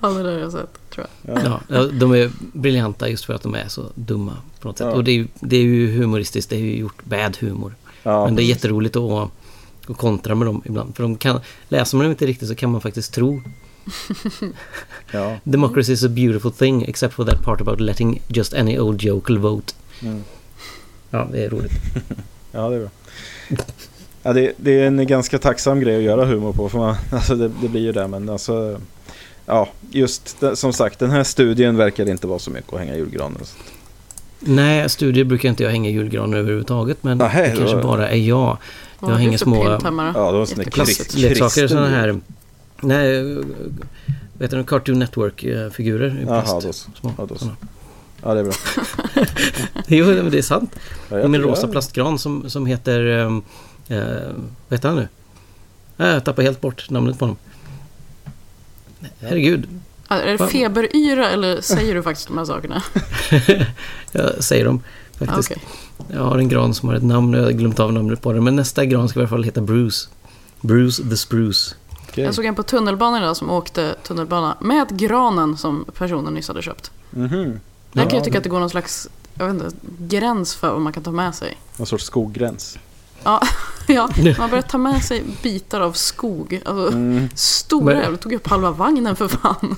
Speaker 2: Ja, det har jag sett, tror jag.
Speaker 3: Ja, ja, de är briljanta just för att de är så dumma på något sätt.
Speaker 1: Ja.
Speaker 3: Och det är, ju, det är ju humoristiskt, det är ju gjort bad humor.
Speaker 1: Ja,
Speaker 3: Men det är
Speaker 1: precis.
Speaker 3: jätteroligt att, att kontra med dem ibland. För de kan, läser man dem inte riktigt så kan man faktiskt tro.
Speaker 1: Ja.
Speaker 3: Democracy is a beautiful thing except for that part about letting just any old jokel vote.
Speaker 1: Mm.
Speaker 3: Ja, det är roligt.
Speaker 1: ja, det är bra. Ja, det, det är en ganska tacksam grej att göra humor på. För man, alltså det, det blir ju det. Men alltså, ja, just det, som sagt, den här studien verkar inte vara så mycket att hänga i julgranen. Så-
Speaker 3: Nej, studier brukar inte jag hänga i julgranen överhuvudtaget. Men
Speaker 1: Nähä,
Speaker 3: det kanske
Speaker 1: då-
Speaker 3: bara är jag. Jag
Speaker 2: har
Speaker 3: hänger små-
Speaker 2: då?
Speaker 1: Ja,
Speaker 3: Leksaker sådana här... Nej, vet du, Cartoon Network-figurer i
Speaker 1: Jaha,
Speaker 3: plast.
Speaker 1: då så.
Speaker 3: Små,
Speaker 1: Ja, då. Ja, det är bra.
Speaker 3: Jo, men det är sant.
Speaker 1: Ja, jag
Speaker 3: min rosa
Speaker 1: jag-
Speaker 3: plastgran som, som heter... Um, uh, vad heter han nu? Äh, Jag tappar helt bort namnet på honom. Herregud.
Speaker 2: Är det feberyra eller säger du faktiskt de här sakerna?
Speaker 3: jag säger dem faktiskt.
Speaker 2: okej.
Speaker 3: Jag har en gran som har ett namn och jag har glömt av namnet på den. Men nästa gran ska i alla fall heta Bruce. Bruce the Spruce.
Speaker 1: Okej.
Speaker 2: Jag såg en på tunnelbanan idag som åkte tunnelbana med granen som personen nyss hade köpt.
Speaker 1: Mhm.
Speaker 2: Där kan
Speaker 1: Ja,
Speaker 2: jag tycka att det går någon slags jag vet inte, gräns för vad man kan ta med sig.
Speaker 1: Någon sorts skoggräns.
Speaker 2: Ja, ja, man började ta med sig bitar av skog. Alltså,
Speaker 1: Mm.
Speaker 2: Stora
Speaker 3: Men-
Speaker 2: jävlar, tog upp halva vagnen för fan.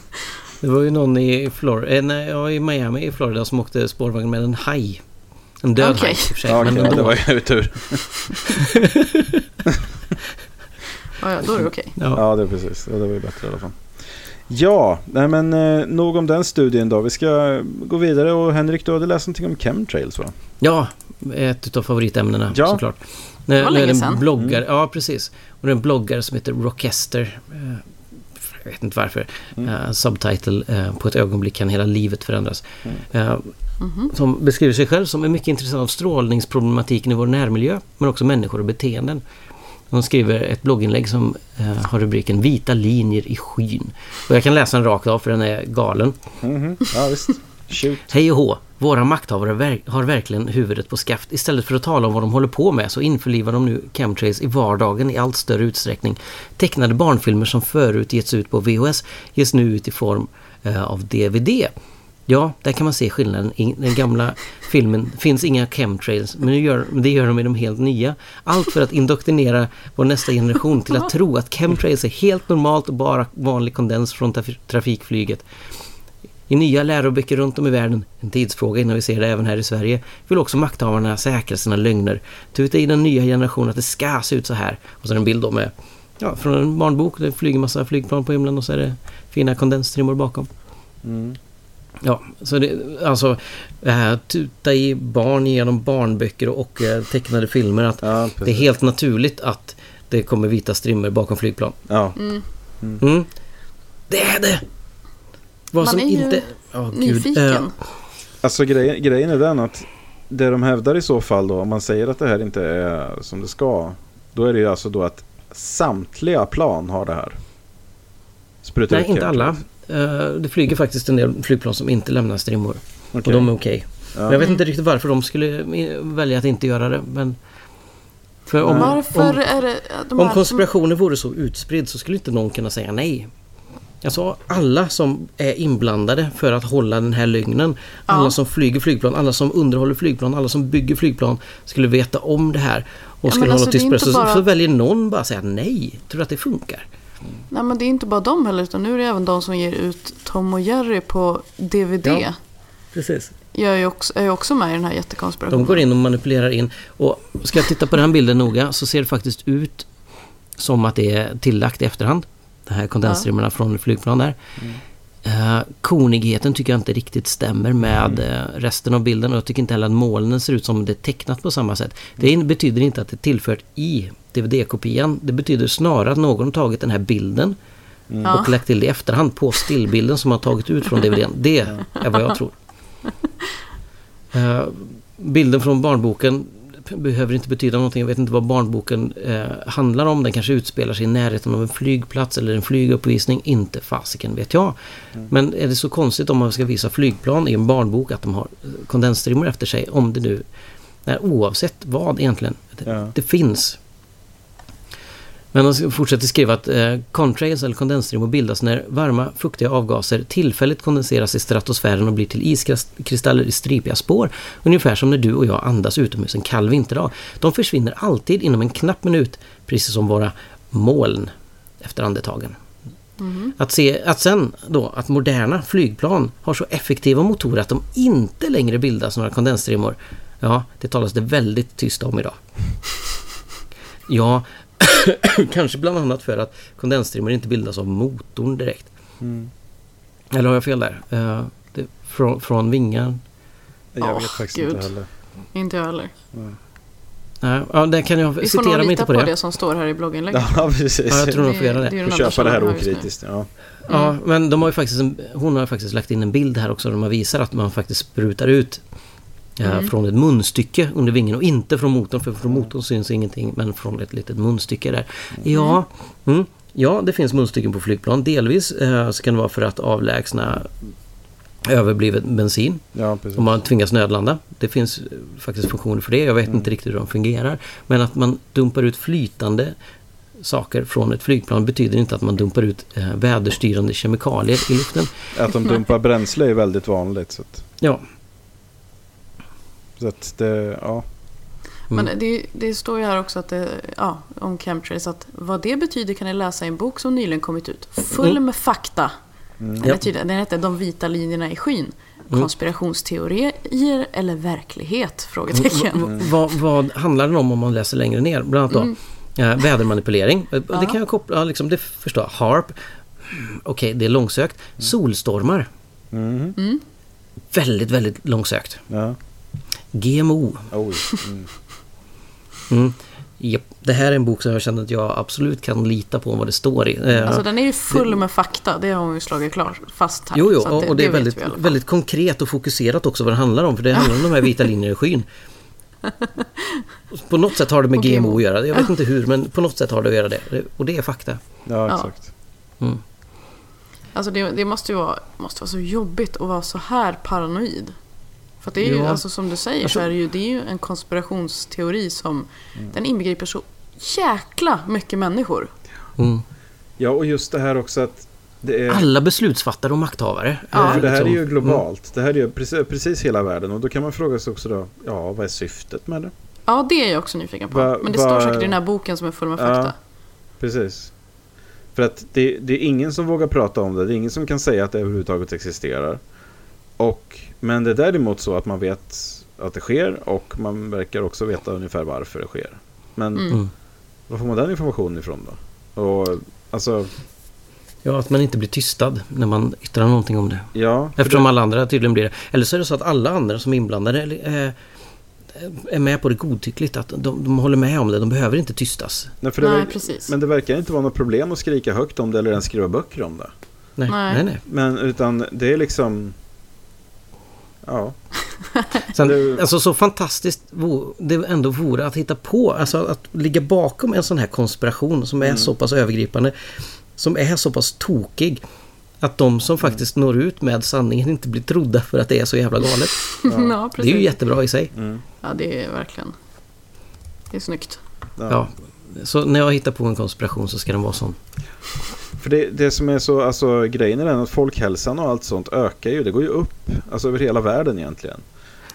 Speaker 3: Det var ju någon i, Flor eh, nej, ja, i Miami i Florida som åkte spårvagn med en haj. En död
Speaker 2: Okej.
Speaker 3: haj i och för sig.
Speaker 1: Ja,
Speaker 3: men
Speaker 1: det var ju tur.
Speaker 2: Ja, ja, då är det okej.
Speaker 3: ja.
Speaker 1: Ja, det är precis. Ja, det var ju bättre i alla fall. Ja, nej men eh, nog om den studien då. Vi ska gå vidare och Henrik, du hade läst någonting om chemtrails va?
Speaker 3: ja, ett utav favoritämnena
Speaker 1: Ja.
Speaker 3: såklart. Det
Speaker 2: var länge
Speaker 3: en
Speaker 2: sedan.
Speaker 3: bloggare, ja precis. Och det är en bloggare som heter Rockester. Eh, Jag vet inte varför. Eh, subtitle eh, På ett ögonblick kan hela livet förändras. Eh, Som beskriver sig själv som är mycket intresserad av strålningsproblematiken i vår närmiljö. Men också människor och beteenden. Hon skriver ett blogginlägg som har rubriken Vita linjer i skyn. Och jag kan läsa den rakt av för den är galen.
Speaker 1: Mhm, Ja, visst. Shoot.
Speaker 3: Hej och hå! Våra makthavare har verkligen huvudet på skaft. Istället för att tala om vad de håller på med så införlivar de nu chemtrails i vardagen i allt större utsträckning. Tecknade barnfilmer som förut getts ut på VHS ges nu ut i form eh, av DVD. Ja, där kan man se skillnaden. I den gamla filmen finns inga chemtrails, men gör, det gör de i de helt nya. Allt för att indoktrinera vår nästa generation till att tro att chemtrails är helt normalt och bara vanlig kondens från traf- trafikflyget. I nya läroböcker runt om i världen, en tidsfråga innan vi ser det även här i Sverige, vill också makthavarna säkra sina lögner. Tuta i den nya generationen att det ska se ut så här. Och så är det en bild då med, ja, från en barnbok, det flyger massa flygplan på himlen och så är det fina kondensstrimmor bakom.
Speaker 1: Mm.
Speaker 3: Ja, så det, alltså äh, tuta i barn genom barnböcker och, eh, tecknade filmer att
Speaker 1: Ja,
Speaker 3: det är helt naturligt att det kommer vita strimmor bakom flygplan.
Speaker 1: Ja.
Speaker 3: Mm. Det är det! Vad
Speaker 2: Man
Speaker 3: som
Speaker 2: är ju
Speaker 3: inte... Gud.
Speaker 2: Nyfiken.
Speaker 3: Eh,
Speaker 1: Alltså grejen, grejen är den att det de hävdar i så fall då, om man säger att det här inte är som det ska, då är det ju alltså då att samtliga plan har det här. Sprutar
Speaker 3: nej, inte alla. Eh, det flyger faktiskt en del flygplan som inte lämnar strimmor.
Speaker 1: Okej.
Speaker 3: Och de är okej.
Speaker 1: Ja.
Speaker 3: Men jag vet inte riktigt varför de skulle eh, välja att inte göra det. Men... För om,
Speaker 2: Varför
Speaker 3: om,
Speaker 2: är det de
Speaker 3: om konspirationen vore så utspridd så skulle inte någon kunna säga nej. Alltså alla som är inblandade för att hålla den här lögnen. Alla
Speaker 2: Ja.
Speaker 3: som flyger flygplan, alla som underhåller flygplan, alla som bygger flygplan skulle veta om det här. Och
Speaker 2: Ja,
Speaker 3: skulle hålla
Speaker 2: alltså,
Speaker 3: tyst Så,
Speaker 2: bara-
Speaker 3: så väljer någon bara säga nej. Tror du att det funkar?
Speaker 2: Nej men det är inte bara de heller utan nu är det även de som ger ut Tom och Jerry på DVD.
Speaker 3: Ja. Precis.
Speaker 2: Jag är ju också, är också med i den här jättekonspirationen.
Speaker 3: De går in och manipulerar in. Och ska jag titta på den här bilden noga så ser det faktiskt ut som att det är tillagt i efterhand. De här kondensstrimmarna från flygplan där. Eh, konigheten tycker jag inte riktigt stämmer med eh, resten av bilden och jag tycker inte heller att molnen ser ut som det är tecknat på samma sätt. Det in- betyder inte att det är tillfört i DVD-kopian. Det betyder snarare att någon tagit den här bilden
Speaker 2: Ja.
Speaker 3: och lagt till det i efterhand på stillbilden som man har tagit ut från DVDn. Det är vad jag tror. Eh, bilden från barnboken behöver inte betyda någonting. Jag vet inte vad barnboken eh, handlar om. Den kanske utspelar sig i närheten av en flygplats eller en flyguppvisning. Inte fasiken vet jag. Men är det så konstigt om man ska visa flygplan i en barnbok att de har kondensstrimmor efter sig? Om det nu är oavsett vad egentligen. Det,
Speaker 1: Ja.
Speaker 3: det finns. Men de fortsätter skriva att eh, contrails eller kondensstrimmor bildas när varma, fuktiga avgaser tillfälligt kondenseras i stratosfären och blir till iskristaller i stripiga spår. Ungefär som när du och jag andas utomhus en kall vinterdag. De försvinner alltid inom en knapp minut, precis som våra moln efter andetagen. Att, se, att sen då att moderna flygplan har så effektiva motorer att de inte längre bildas några kondensstrimmor. Ja, det talas det väldigt tyst om idag. Ja, kanske bland annat för att kondensstrimmor inte bildas av motorn direkt. Eller har jag fel där? Eh, det, från, från vingar?
Speaker 1: Jag
Speaker 2: Åh,
Speaker 1: vet faktiskt
Speaker 2: Gud.
Speaker 1: inte heller.
Speaker 2: Inte jag heller.
Speaker 3: Nej, ja, där kan jag
Speaker 2: Vi får
Speaker 3: citera
Speaker 2: nog
Speaker 3: mig
Speaker 2: lita
Speaker 3: inte
Speaker 2: på
Speaker 3: på
Speaker 2: det.
Speaker 3: det.
Speaker 2: som står här i blogginlägget.
Speaker 1: Ja, precis.
Speaker 3: Ja, jag tror nog får göra
Speaker 2: det
Speaker 3: det.
Speaker 1: Får
Speaker 2: den enda
Speaker 1: köpa det här
Speaker 2: vi
Speaker 1: okritiskt. Ja.
Speaker 3: Ja, men de har ju faktiskt en, hon har faktiskt lagt in en bild här också där man visar att man faktiskt sprutar ut
Speaker 2: Mm.
Speaker 3: från ett munstycke under vingen och inte från motorn för från motorn syns ingenting men från ett litet munstycke där. Ja, mm, ja det finns munstycken på flygplan. Delvis eh, så kan det vara för att avlägsna överbliven bensin
Speaker 1: ja,
Speaker 3: om man tvingas nödlanda. Det finns eh, faktiskt funktioner för det. Jag vet inte riktigt hur de fungerar. Men att man dumpar ut flytande saker från ett flygplan betyder inte att man dumpar ut eh, väderstyrande kemikalier i luften.
Speaker 1: Att de dumpar bränsle är väldigt vanligt. Så att,
Speaker 3: Ja,
Speaker 1: så att det, ja.
Speaker 2: Men det, det står ju här också att det, ja, om chemtrails att vad det betyder kan ni läsa i en bok som nyligen kommit ut. Full
Speaker 3: Mm.
Speaker 2: med fakta. Den,
Speaker 3: Ja.
Speaker 2: betyder, den heter De vita linjerna i skyn.
Speaker 3: Mm.
Speaker 2: Konspirationsteorier eller verklighet? Frågetecken.
Speaker 3: Vad, vad handlar den om om man läser längre ner? Bland annat då
Speaker 2: Mm.
Speaker 3: eh, vädermanipulering. Eh, Det kan jag koppla, liksom, det förstår jag. Harp. Mm, Okej, det är långsökt. Solstormar.
Speaker 1: Mhm.
Speaker 3: Väldigt, väldigt långsökt.
Speaker 1: Ja.
Speaker 3: GMO.
Speaker 1: Oj. Mm.
Speaker 3: Mm. Japp, det här är en bok som jag känner att jag absolut kan lita på vad det står i. Eh,
Speaker 2: Alltså den är ju full med fakta. Det har hon ju slagit klart fast här.
Speaker 3: Jo, jo,
Speaker 2: Så att
Speaker 3: och, det är väldigt, väldigt konkret och fokuserat också vad det handlar om. För det handlar om de här vita linjerna i skyn. På något sätt har det med GMO
Speaker 2: GMO.
Speaker 3: att göra. Jag vet inte hur, men på något sätt har det att göra det. Det- Och det är fakta.
Speaker 1: Ja, exakt.
Speaker 2: Alltså det, det måste ju vara, måste vara så jobbigt att vara så här paranoid. För att det är ju,
Speaker 3: Ja.
Speaker 2: alltså som du säger,
Speaker 3: Alltså-
Speaker 2: så är det ju, det är ju en konspirationsteori som den inbegriper så jäkla mycket människor.
Speaker 3: Mm.
Speaker 1: Ja, och just det här också att det är...
Speaker 3: Alla beslutsfattare och makthavare.
Speaker 2: Ja.
Speaker 1: För det här är
Speaker 3: liksom.
Speaker 1: ju globalt. Det här är ju precis, precis hela världen. Och då kan man fråga sig också då, ja, vad är syftet med det?
Speaker 2: Ja, det är jag också nyfiken på.
Speaker 1: Va-
Speaker 2: Men det
Speaker 1: va-
Speaker 2: står säkert i den här boken som är full med
Speaker 1: Ja.
Speaker 2: fakta.
Speaker 1: Precis. För att det, det är ingen som vågar prata om det. Det är ingen som kan säga att det överhuvudtaget existerar. Och, men det är däremot så att man vet att det sker och man verkar också veta ungefär varför det sker. Men
Speaker 2: Mm.
Speaker 3: Mm.
Speaker 1: var får man den informationen ifrån då? Och alltså,
Speaker 3: Ja, att man inte blir tystad när man yttrar någonting om det.
Speaker 1: ja.
Speaker 3: Eftersom
Speaker 1: det,
Speaker 3: alla andra tydligen blir det. Eller så är det så att alla andra som är inblandade eh, är med på det godtyckligt. Att de, de håller med om det. De behöver inte tystas.
Speaker 1: nej, för det
Speaker 2: Nej, precis.
Speaker 1: Men det verkar inte vara något problem att skrika högt om det eller ens skriva böcker om det.
Speaker 3: Nej,
Speaker 2: Nej.
Speaker 3: nej. nej.
Speaker 1: Men utan det är liksom... Ja.
Speaker 3: Sen,
Speaker 1: Det-
Speaker 3: alltså så fantastiskt det ändå vore att hitta på, alltså att ligga bakom en sån här konspiration som är
Speaker 1: Mm.
Speaker 3: så pass övergripande, som är så pass tokig, att de som faktiskt når ut med sanningen inte blir trodda för att det är så jävla galet.
Speaker 2: Ja,
Speaker 3: Det är ju jättebra i sig.
Speaker 1: Mm.
Speaker 2: Ja, det är verkligen... Det är snyggt.
Speaker 3: Ja. Så när jag hittar på en konspiration så ska den vara sån.
Speaker 1: För det, det som är så, alltså grejen är den att folkhälsan och allt sånt ökar ju. Det går ju upp, alltså över hela världen egentligen.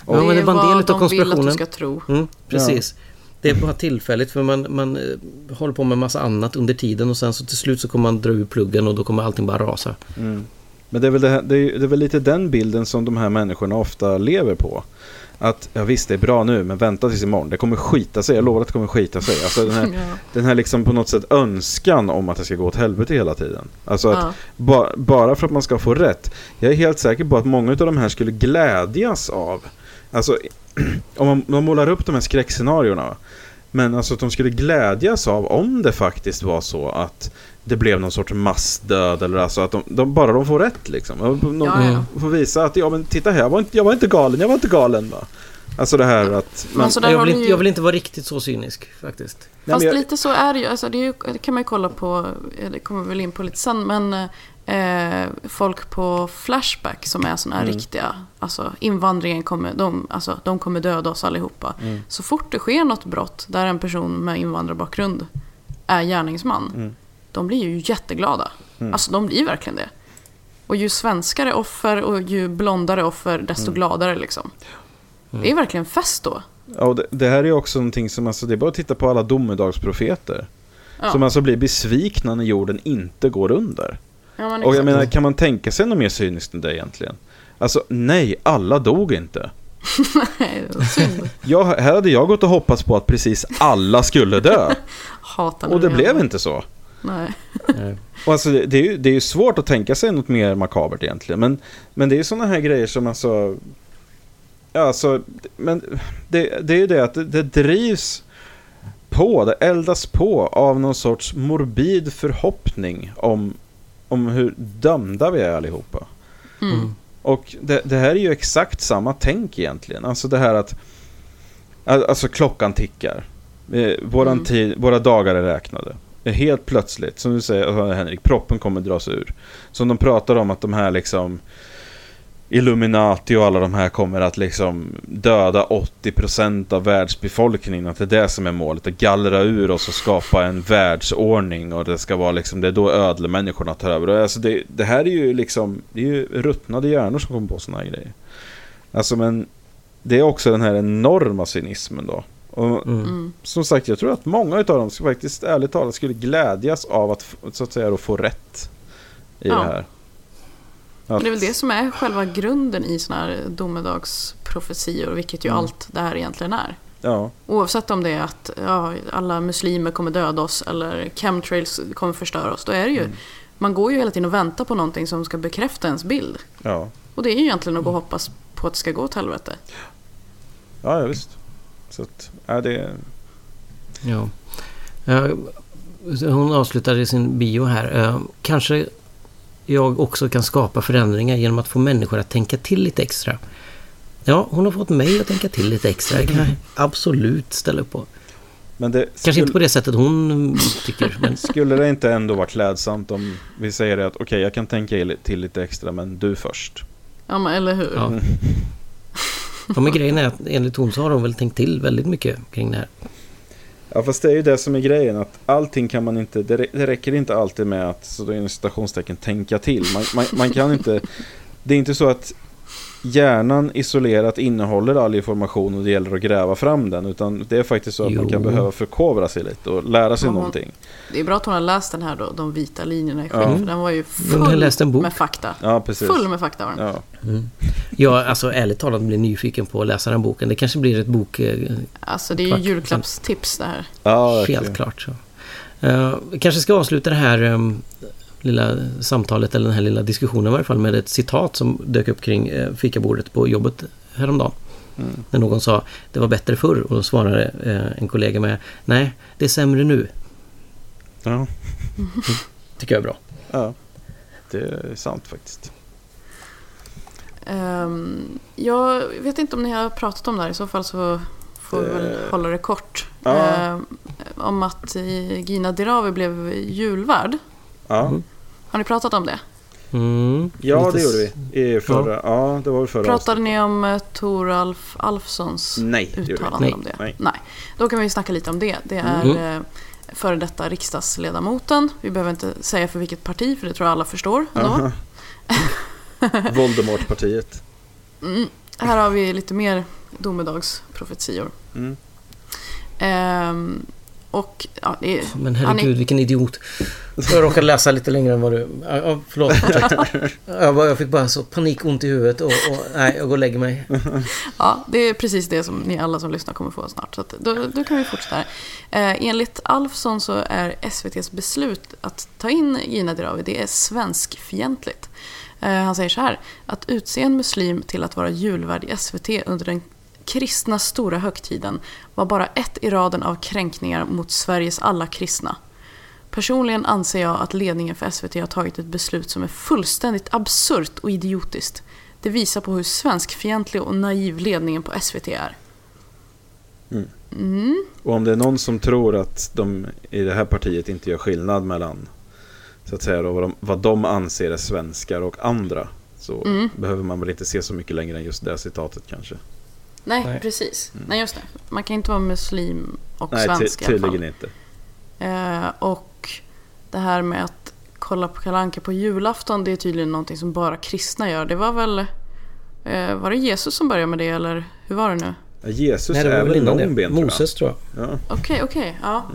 Speaker 3: Ja, men det var en
Speaker 2: vad
Speaker 3: del
Speaker 2: de vill att
Speaker 3: konspirationen.
Speaker 2: du ska tro.
Speaker 3: Mm, precis. Det är bara tillfälligt för man, man eh, håller på med massa annat under tiden och sen så till slut så kommer man dra ur pluggen och då kommer allting bara rasa.
Speaker 1: Mm. Men det är, väl det, här, det, är, det är väl lite den bilden som de här människorna ofta lever på. Att ja visst det är bra nu men vänta tills imorgon. Det kommer skita sig. Jag lovar att det kommer skita sig. Alltså den här,
Speaker 2: Ja.
Speaker 1: den här liksom på något sätt önskan om att det ska gå åt helvete hela tiden. Alltså att
Speaker 2: Ja.
Speaker 1: ba, bara för att man ska få rätt. Jag är helt säker på att många av de här skulle glädjas av. Alltså om man, man målar upp de här skräckscenarierna. Men alltså att de skulle glädjas av om det faktiskt var så att det blev någon sorts massdöd eller alltså att de, de bara de får rätt liksom. De,
Speaker 2: Ja, ja.
Speaker 1: får visa att ja men titta här, jag var inte, jag var inte galen, jag var inte galen va. Alltså det här att...
Speaker 2: Men så där
Speaker 3: jag, vill inte,
Speaker 2: ju-
Speaker 3: jag vill inte vara riktigt så cynisk faktiskt.
Speaker 2: Fast
Speaker 1: jag-
Speaker 2: lite så är det ju. Alltså det, är ju, det kan man ju kolla på, eh, det kommer vi väl in på lite sen, men eh, folk på Flashback som är sådana här
Speaker 1: Mm.
Speaker 2: riktiga, alltså invandringen kommer, de, alltså, de kommer döda oss allihopa.
Speaker 1: Mm.
Speaker 2: Så fort det sker något brott där en person med invandrarbakgrund är gärningsman,
Speaker 1: Mm.
Speaker 2: de blir ju jätteglada.
Speaker 1: Mm.
Speaker 2: Alltså de blir verkligen det. Och ju svenskare offer och ju blondare offer, desto
Speaker 1: Mm.
Speaker 2: gladare liksom. Det är verkligen fest då.
Speaker 1: Ja, och det, det här är också någonting som, alltså, det är bara att titta på alla domedagsprofeter.
Speaker 2: Ja.
Speaker 1: Som alltså blir besvikna när jorden inte går under.
Speaker 2: Ja, men
Speaker 1: Och jag menar, kan man tänka sig något mer cyniskt än det egentligen? Alltså, nej, alla dog inte.
Speaker 2: Nej, det var synd.
Speaker 1: Jag, här hade jag gått och hoppats på att precis alla skulle dö.
Speaker 2: Hatar
Speaker 1: Och det blev inte så.
Speaker 2: Nej.
Speaker 1: Och alltså, det, det, är ju, det är ju svårt att tänka sig något mer makabert egentligen. Men, men det är ju sådana här grejer som alltså... Ja, alltså, men det, det är ju det att det, det drivs på, det eldas på av någon sorts morbid förhoppning om, om hur dömda vi är allihopa.
Speaker 2: Mm.
Speaker 1: Och det, det här är ju exakt samma tänk egentligen. Alltså det här att Alltså klockan tickar. Eh, Våran
Speaker 2: Mm.
Speaker 1: tid, våra dagar är räknade. Helt plötsligt, som du säger Henrik, proppen kommer dras ur. Som de pratar om att de här liksom Illuminati och alla de här kommer att liksom döda 80% av världsbefolkningen. Att det är det som är målet. Att gallra ur oss och skapa en världsordning. Och det ska vara liksom, det är då ödlemänniskorna tar över. Och Alltså det, det här är ju liksom, det är ju ruttnade hjärnor som kommer på sådana här grejer. Alltså men, det är också den här enorma cynismen då. Och
Speaker 3: Mm.
Speaker 1: som sagt, jag tror att många av dem skulle faktiskt ärligt talat skulle glädjas av att så att säga då få rätt i
Speaker 2: Ja.
Speaker 1: det här.
Speaker 2: Men det är väl det som är själva grunden i sådana här domedagsprofetior, vilket ju
Speaker 1: Mm.
Speaker 2: allt det här egentligen är.
Speaker 1: Ja,
Speaker 2: Oavsett om det är att ja, alla muslimer kommer döda oss eller chemtrails kommer förstöra oss, då är det ju Man går ju hela tiden och väntar på någonting som ska bekräfta ens bild.
Speaker 1: ja,
Speaker 2: Och det är ju egentligen att gå och hoppas på att det ska gå åt helvete.
Speaker 1: ja, ja visst. Så att, ja, det,
Speaker 3: Ja. Eh, Hon avslutade sin bio här. Eh, Kanske jag också kan skapa förändringar genom att få människor att tänka till lite extra. Ja, hon har fått mig att tänka till lite extra. Det kan jag absolut ställa upp på.
Speaker 1: men det
Speaker 3: Kanske inte på det sättet hon mm, tycker. Men
Speaker 1: Skulle det inte ändå vara klädsamt om vi säger det att okej, jag kan tänka till lite extra, men du först.
Speaker 2: Ja, men eller hur?
Speaker 3: Ja. Ja, men grejen är att enligt hon så har hon väl tänkt till väldigt mycket kring det här.
Speaker 1: Ja, fast det är ju det som är grejen, att allting kan man inte, det, det räcker inte alltid med att, så då är citationstecken, tänka till. Man, man, man kan inte, det är inte så att hjärnan isolerat innehåller all information och det gäller att gräva fram den, utan det är faktiskt så att man kan
Speaker 3: Jo.
Speaker 1: behöva förkovra sig lite och lära sig
Speaker 2: Ja, hon-
Speaker 1: någonting.
Speaker 2: Det är bra att hon har läst den här då, De vita linjerna i
Speaker 1: Ja.
Speaker 2: skyn, för den var ju full
Speaker 3: läst en bok.
Speaker 2: med fakta.
Speaker 1: Ja, precis.
Speaker 2: Full med fakta var den.
Speaker 1: Ja,
Speaker 3: Jag alltså ärligt talat blir nyfiken på att läsa den boken. Det kanske blir ett bok... eh,
Speaker 2: Alltså det är ju julklappstips det här.
Speaker 1: ja.
Speaker 3: Helt klart så. Uh, vi kanske ska avsluta det här um, lilla samtalet eller den här lilla diskussionen i varje fall med ett citat som dök upp kring uh, fikabordet på jobbet häromdagen.
Speaker 1: Mm.
Speaker 3: När någon sa det var bättre förr och då svarade eh, en kollega med nej, det är sämre nu.
Speaker 1: Ja,
Speaker 3: Tycker jag är bra.
Speaker 1: ja, det är sant faktiskt.
Speaker 2: Ehm, jag vet inte om ni har pratat om det här, i så fall så får vi väl
Speaker 1: Eh,
Speaker 2: hålla det kort.
Speaker 1: ja.
Speaker 2: Ehm, om att eh, Gina Dirawi blev julvärd.
Speaker 1: Ja,
Speaker 3: Mm.
Speaker 2: Har ni pratat om det?
Speaker 3: Mm,
Speaker 1: ja
Speaker 3: lite
Speaker 1: det gjorde vi. I förra, ja. det var förra
Speaker 2: Pratade
Speaker 1: avsnittet.
Speaker 2: ni om eh, Toralf Alfsons
Speaker 1: Nej, det
Speaker 2: uttalande
Speaker 3: Nej.
Speaker 2: om det?
Speaker 1: Nej.
Speaker 2: Nej. Då kan vi snacka lite om det. Det är
Speaker 3: Mm.
Speaker 2: eh, före detta riksdagsledamoten. Vi behöver inte säga för vilket parti, för det tror jag alla förstår. ändå.
Speaker 1: Voldemort-partiet.
Speaker 2: Mm. Här har vi lite mer domedagsprofetior.
Speaker 1: Mm.
Speaker 2: Ehm, och ja, är,
Speaker 3: Men herregud
Speaker 2: är,
Speaker 3: vilken idiot. Jag råkade läsa lite längre än vad du... Ja, förlåt. jag, bara, jag fick bara så panik, ont i huvudet och, och nej, jag går och lägger mig.
Speaker 2: ja, det är precis det som ni alla som lyssnar kommer få snart. Så att, då, då kan vi fortsätta. Eh, enligt Alfsson så är SVTs beslut att ta in Gina Dirawi, det är svenskfientligt. Eh, han säger så här, att utse en muslim till att vara julvärd i SVT under den kristna stora högtiden var bara ett i raden av kränkningar mot Sveriges alla kristna. Personligen anser jag att ledningen för SVT har tagit ett beslut som är fullständigt absurt och idiotiskt. Det visar på hur svenskfientlig och naiv ledningen på SVT är.
Speaker 1: Mm.
Speaker 2: Mm.
Speaker 1: Och om det är någon som tror att de i det här partiet inte gör skillnad mellan så att säga då, vad, de, vad de anser är svenskar och andra så
Speaker 2: Mm.
Speaker 1: behöver man väl inte se så mycket längre än just det citatet kanske.
Speaker 2: Nej,
Speaker 3: Nej.
Speaker 2: precis. Nej, just det. Man kan inte vara muslim och
Speaker 1: Nej, ty-
Speaker 2: svensk i alla fall.
Speaker 1: tydligen inte.
Speaker 2: Eh, och det här med att kolla på Kalle Anka på julafton, det är tydligen någonting som bara kristna gör. Det var väl... Eh, var det Jesus som började med det, eller hur var det nu?
Speaker 1: Ja, Jesus
Speaker 3: Nej, det var
Speaker 1: är
Speaker 3: väl
Speaker 1: långben tror jag.
Speaker 3: Moses tror jag.
Speaker 1: Ja.
Speaker 2: Okej, okej. ja.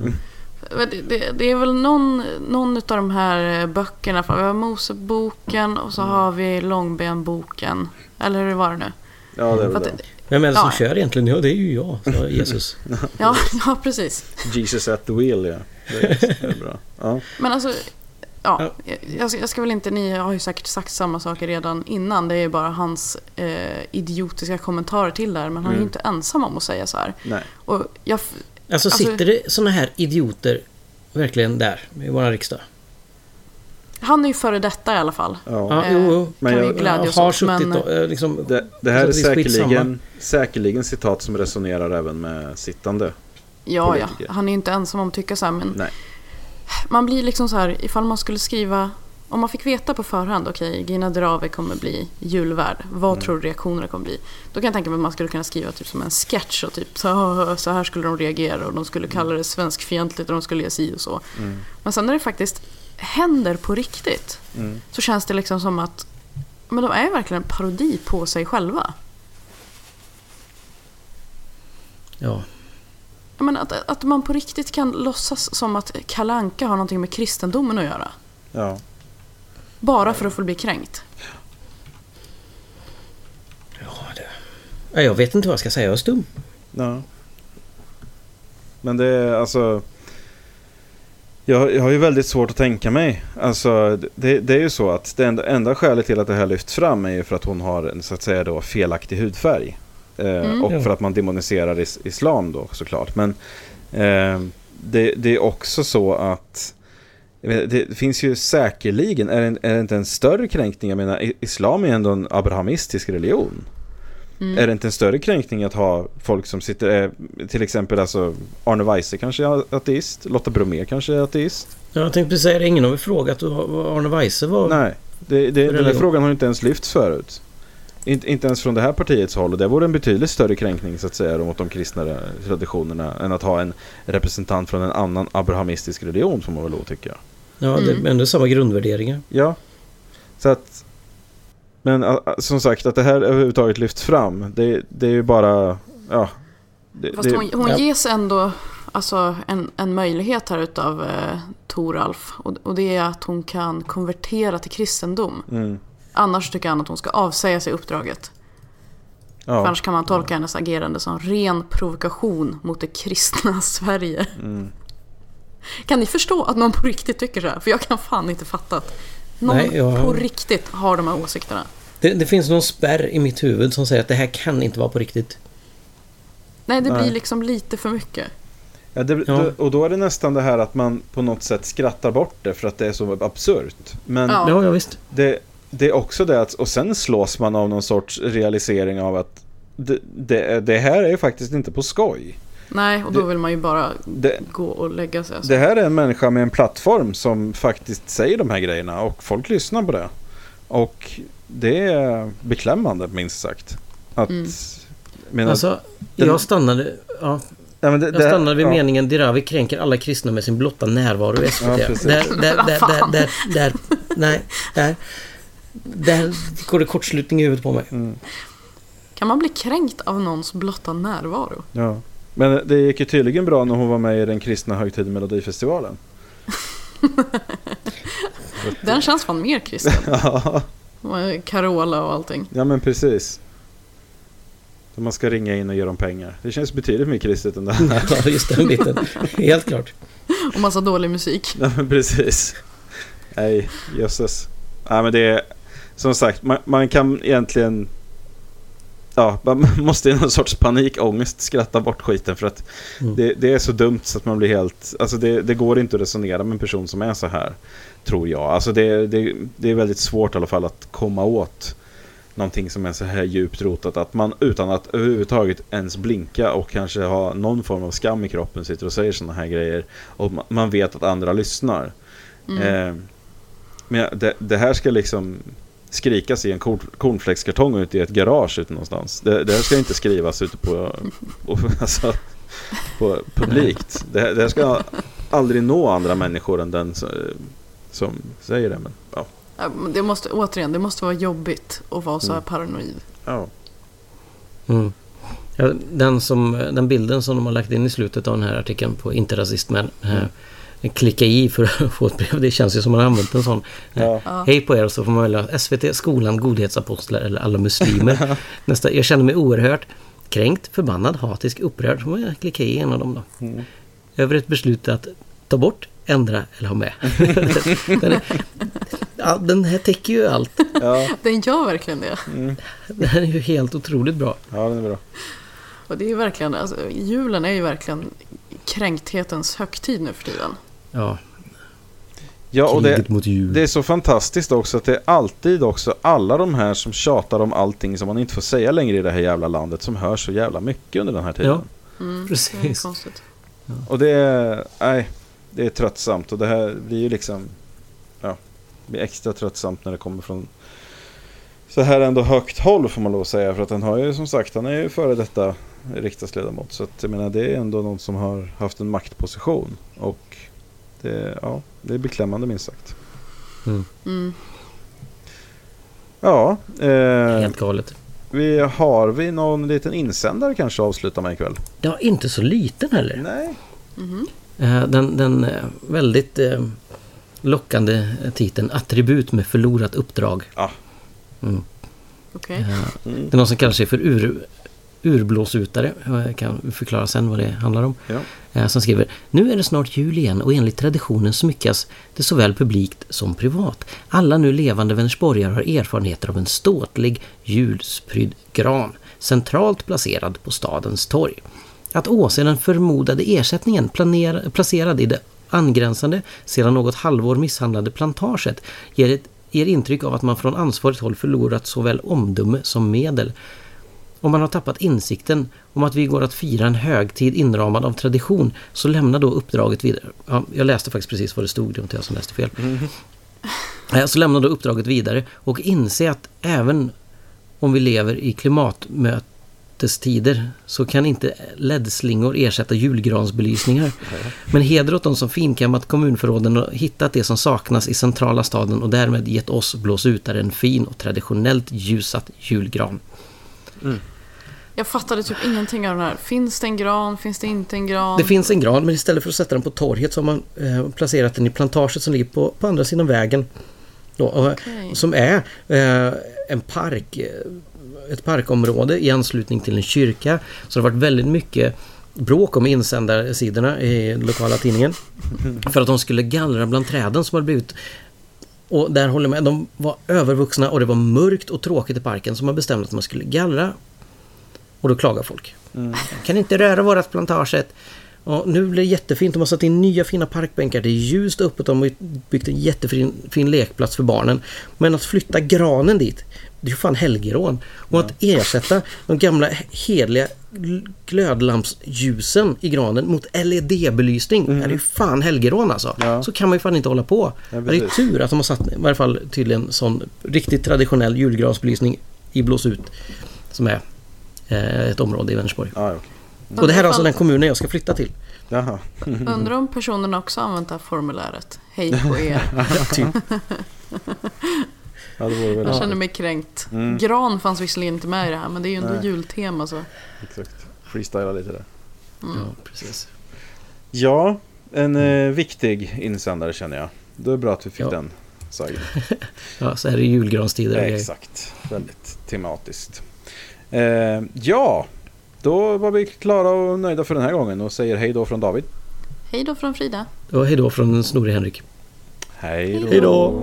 Speaker 2: Men Det, det, det är väl någon, någon av de här eh, böckerna. Vi har Moseboken och så har vi Långbenboken. Eller hur var det nu?
Speaker 1: ja, det är väl det.
Speaker 3: Vem är det som
Speaker 2: Ja.
Speaker 3: kör egentligen? Ja, det är ju jag, sa Jesus.
Speaker 2: ja, ja, precis.
Speaker 1: Jesus at the wheel, ja. Det är, det är bra. Ja.
Speaker 2: Men alltså, ja, jag, jag ska väl inte, ni har ju säkert sagt samma saker redan innan. Det är ju bara hans eh, idiotiska kommentarer till det här. Men han är ju
Speaker 1: Mm.
Speaker 2: inte ensam om att säga så här.
Speaker 1: Nej.
Speaker 2: Och jag,
Speaker 3: Alltså
Speaker 2: Alltså-
Speaker 3: sitter det såna här idioter verkligen där i vår riksdag?
Speaker 2: Han är ju före detta i alla fall.
Speaker 1: Ja.
Speaker 3: Ja,
Speaker 2: Eh,
Speaker 3: jo, jo.
Speaker 1: Men jag-
Speaker 2: glädja oss
Speaker 3: har suttit
Speaker 2: Men,
Speaker 3: och, eh, liksom...
Speaker 1: Det, det här är
Speaker 3: är
Speaker 1: säkerligen, säkerligen citat som resonerar även med sittande.
Speaker 2: ja, ja,
Speaker 1: politiker.
Speaker 2: han är ju inte ensam om att tycka så här. Men
Speaker 1: Nej.
Speaker 2: man blir liksom så här, ifall man skulle skriva... Om man fick veta på förhand, okej, Gina Dirawi kommer bli julvärd. Vad
Speaker 1: Mm.
Speaker 2: tror du reaktionerna kommer bli? Då kan jag tänka mig att man skulle kunna skriva typ som en sketch och typ så, så här skulle de reagera och de skulle kalla det svenskfientligt och de skulle ge si och så.
Speaker 1: Mm.
Speaker 2: Men sen när det faktiskt händer på riktigt
Speaker 1: Mm.
Speaker 2: så känns det liksom som att men de är verkligen en parodi på sig själva.
Speaker 3: Ja.
Speaker 2: Menar, att, att man på riktigt kan låtsas som att Kalanka har någonting med kristendomen att göra.
Speaker 1: Ja.
Speaker 2: Bara för att få bli kränkt.
Speaker 3: Ja, jag vet inte vad jag ska säga, jag är stum.
Speaker 1: ja. Men det är alltså... Jag, jag har ju väldigt svårt att tänka mig. Alltså, det, det är ju så att det enda, enda skälet till att det här lyfts fram är ju för att hon har en så att säga då felaktig hudfärg. Eh, och
Speaker 3: Ja.
Speaker 1: för att man demoniserar is, islam då såklart. Men eh, det, det är också så att det finns ju säkerligen, är det, är det inte en större kränkning? Jag menar, islam är ändå en abrahamistisk religion. Är det inte en större kränkning att ha folk som sitter, eh, till exempel alltså Arne Weise kanske är ateist, Lotta Bromé kanske är ateist.
Speaker 3: Ja, Jag tänkte precis säga det, ingen har väl frågat vad Arne Weise var?
Speaker 1: Nej, det, det, den här frågan har inte ens lyfts förut. Inte, inte ens från det här partiets håll och det vore en betydligt större kränkning så att säga mot de kristna traditionerna än att ha en representant från en annan abrahamistisk religion får man väl då tycka.
Speaker 3: Ja, det är ändå samma grundvärderingar.
Speaker 1: Ja, så att men som sagt att det här överhuvudtaget lyfts fram det, det är ju bara ja, det,
Speaker 2: Fast
Speaker 1: det,
Speaker 2: hon, hon
Speaker 3: ja.
Speaker 2: ges ändå alltså, en, en möjlighet här utav eh, Toralf. Och, och det är att hon kan konvertera till kristendom.
Speaker 1: mm,
Speaker 2: Annars tycker han att hon ska avsäga sig uppdraget. För
Speaker 1: ja,
Speaker 2: annars kan man tolka hennes agerande som ren provokation mot det kristna Sverige.
Speaker 1: mm.
Speaker 2: Kan ni förstå att någon på riktigt tycker så här? För jag kan fan inte fatta att någon
Speaker 3: Nej, jag-
Speaker 2: på riktigt har de här åsikterna.
Speaker 3: Det, det finns någon spärr i mitt huvud som säger att det här kan inte vara på riktigt.
Speaker 2: Nej, det
Speaker 1: Nej.
Speaker 2: blir liksom lite för mycket.
Speaker 1: Ja, det,
Speaker 3: Ja.
Speaker 1: då- och då är det nästan det här att man på något sätt skrattar bort det för att det är så absurt. Men
Speaker 2: Ja.
Speaker 3: Ja, ja visst.
Speaker 1: det, det är också det att, och sen slås man av någon sorts realisering av att det, det, det här är ju faktiskt inte på skoj.
Speaker 2: Nej, och då
Speaker 1: Det-
Speaker 2: vill man ju bara
Speaker 1: Det,
Speaker 2: gå och lägga sig. Alltså.
Speaker 1: det här är en människa med en plattform som faktiskt säger de här grejerna och folk lyssnar på det. Och det är beklämmande minst sagt. Att,
Speaker 2: Mm.
Speaker 1: menar,
Speaker 3: Alltså,
Speaker 1: den-
Speaker 3: jag stannade... Ja,
Speaker 1: ja, men det,
Speaker 3: jag stannade vid
Speaker 1: ja.
Speaker 3: meningen Dirawi kränker alla kristna med sin blotta närvaro i SVT.
Speaker 1: Ja, precis.
Speaker 3: där, där, där, där, där, där, nej, där. Där går det kortslutning i huvudet på mig.
Speaker 1: Mm.
Speaker 2: Kan man bli kränkt av någons blotta närvaro?
Speaker 1: Ja. Men det gick ju tydligen bra när hon var med i den kristna högtiden Melodifestivalen.
Speaker 2: Den känns fan mer kristen.
Speaker 1: Ja,
Speaker 2: Carola och allting.
Speaker 1: ja men precis. Så man ska ringa in och ge dem pengar. Det känns betydligt mer kristet än det här.
Speaker 3: Ja, just den biten. Helt klart.
Speaker 2: Och massa dålig musik.
Speaker 1: Ja men precis. Nej, jösses. Nej men det är som sagt, man, man kan egentligen Ja, man måste i någon sorts panikångest skratta bort skiten för att
Speaker 3: Mm.
Speaker 1: det, det är så dumt så att man blir helt Alltså det, det går inte att resonera med en person som är så här Tror jag. Alltså det, det, det är väldigt svårt i alla fall att komma åt Någonting som är så här djupt rotat att man utan att överhuvudtaget ens blinka och kanske ha någon form av skam i kroppen sitter och säger sådana här grejer och ma- man vet att andra lyssnar.
Speaker 2: Mm.
Speaker 1: Eh, men det, det här ska liksom skrikas i en cornflakeskartong ute i ett garage ute någonstans. Det, det här ska inte skrivas ute på, alltså, på publikt. Det, det här ska aldrig nå andra människor än den som, som säger det. Men, ja.
Speaker 2: Det måste, återigen, det måste vara jobbigt att vara så här
Speaker 1: Mm.
Speaker 2: paranoid.
Speaker 1: Ja.
Speaker 3: Mm. Ja, den, som, den bilden som de har lagt in i slutet av den här artikeln på Inte rasist men eh, klicka i för att få ett brev. Det känns ju som man har använt en sån.
Speaker 1: Ja.
Speaker 2: Ja.
Speaker 3: Hej på er så får man välja SVT, skolan, godhetsapostlar eller alla muslimer. Nästa, jag känner mig oerhört kränkt, förbannad, hatisk, upprörd. Så får man klicka i en av dem då.
Speaker 1: Mm.
Speaker 3: Över ett beslut att ta bort, ändra eller ha med. den, är, ja, den här täcker ju allt.
Speaker 1: Ja,
Speaker 2: Den gör verkligen det.
Speaker 3: Den här är ju helt otroligt bra.
Speaker 1: ja, den är bra.
Speaker 2: Och det är ju verkligen, alltså, julen är ju verkligen kränkthetens högtid nu för tiden.
Speaker 3: Ja,
Speaker 1: Ja, och det. Det är så fantastiskt också att det är alltid också alla de här som tjatar om allting som man inte får säga längre i det här jävla landet som hör så jävla mycket under den här tiden.
Speaker 3: Ja.
Speaker 2: Mm,
Speaker 3: Precis.
Speaker 2: Det är konstigt.
Speaker 1: Och det är, nej, det är tröttsamt och det här blir ju liksom, ja, det blir extra tröttsamt när det kommer från så här ändå högt håll får man lov att säga för att han har ju som sagt, han är ju före detta riksdagsledamot så att jag menar det är ändå någon som har haft en maktposition och det, ja, det är beklämmande minst sagt.
Speaker 3: Mm.
Speaker 2: Mm.
Speaker 1: Ja, eh,
Speaker 3: Helt galet.
Speaker 1: Vi har vi någon liten insändare kanske att avsluta med ikväll?
Speaker 3: Ja, inte så liten heller.
Speaker 1: Nej.
Speaker 3: Eh, Den, den eh, väldigt eh, lockande titeln Attribut med förlorat uppdrag.
Speaker 1: Ja.
Speaker 2: Okej.
Speaker 3: Det är någon som kallar sig för ur, urblåsutare. Jag kan förklara sen vad det handlar om.
Speaker 1: Ja.
Speaker 3: Eh, som skriver Nu är det snart jul igen och enligt traditionen smyckas det såväl publikt som privat. Alla nu levande Vänersborgare har erfarenheter av en ståtlig julsprydd gran centralt placerad på stadens torg. Att åse den förmodade ersättningen planer, placerad i det angränsande, sedan något halvår misshandlade plantaget ger, ett, ger intryck av att man från ansvarigt håll förlorat såväl omdöme som medel. Om man har tappat insikten om att vi går att fira en högtid inramad av tradition så lämna då uppdraget vidare. Ja, jag läste faktiskt precis vad det stod, det var inte jag som läste fel. Eh, Så lämna då uppdraget vidare och inse att även om vi lever i klimatmötestider så kan inte LED-slingor ersätta julgransbelysningar. Men heder åt de som finkammat kommunförråden och hittat det som saknas i centrala staden och därmed gett oss blåsutare en fin och traditionellt ljusat julgran.
Speaker 2: Jag fattade typ ingenting av den här. Finns det en gran? Finns det inte en gran?
Speaker 3: Det finns en gran men istället för att sätta den på torget så har man eh, placerat den i plantaget som ligger på, på andra sidan vägen. Då, och,
Speaker 2: Okej.
Speaker 3: Som är eh, en park, eh, ett parkområde i anslutning till en kyrka. Så det har varit väldigt mycket bråk om insändarsidorna i lokala tidningen. För att de skulle gallra bland träden som hade blivit och där håller jag med, de var övervuxna och det var mörkt och tråkigt i parken så man bestämde att man skulle gallra. Och då klagar folk. Kan inte röra vårat plantaget. Och nu blir det jättefint. De har satt in nya fina parkbänkar. Det är ljust uppåt. De har byggt en jättefin fin lekplats för barnen. Men att flytta granen dit, det är ju fan helgerån. Och att ersätta de gamla hedliga glödlampsljusen i granen mot LED-belysning. Det är ju fan helgerån alltså.
Speaker 1: Ja.
Speaker 3: Så kan man ju fan inte hålla på.
Speaker 1: Ja,
Speaker 3: det är tur att de har satt i varje fall tydligen sån riktigt traditionell julgransbelysning i blåsut. Som är ett område i Vänersborg.
Speaker 1: Ah, okej.
Speaker 3: Och det här är alltså den kommunen jag ska flytta till.
Speaker 1: Jaha.
Speaker 2: Undrar om personerna också använt det här formuläret. Hej på er.
Speaker 3: typ.
Speaker 1: Ja,
Speaker 2: Jag känner mig kränkt. Gran fanns visserligen inte med i det här men det är ju ändå
Speaker 1: Nej.
Speaker 2: jultema så.
Speaker 1: Exakt. Freestyla lite där.
Speaker 3: Ja, precis.
Speaker 1: Ja, en eh, viktig insändare känner jag. Det är bra att vi fick
Speaker 3: Ja.
Speaker 1: den sagd.
Speaker 3: Ja, så är det julgranstider.
Speaker 1: Exakt. Väldigt tematiskt. Eh, ja, då var vi klara och nöjda för den här gången och säger hej då från David.
Speaker 2: Hej då från Frida.
Speaker 3: Och hej då från Snorre Henrik.
Speaker 1: Hej då.
Speaker 3: Hej då.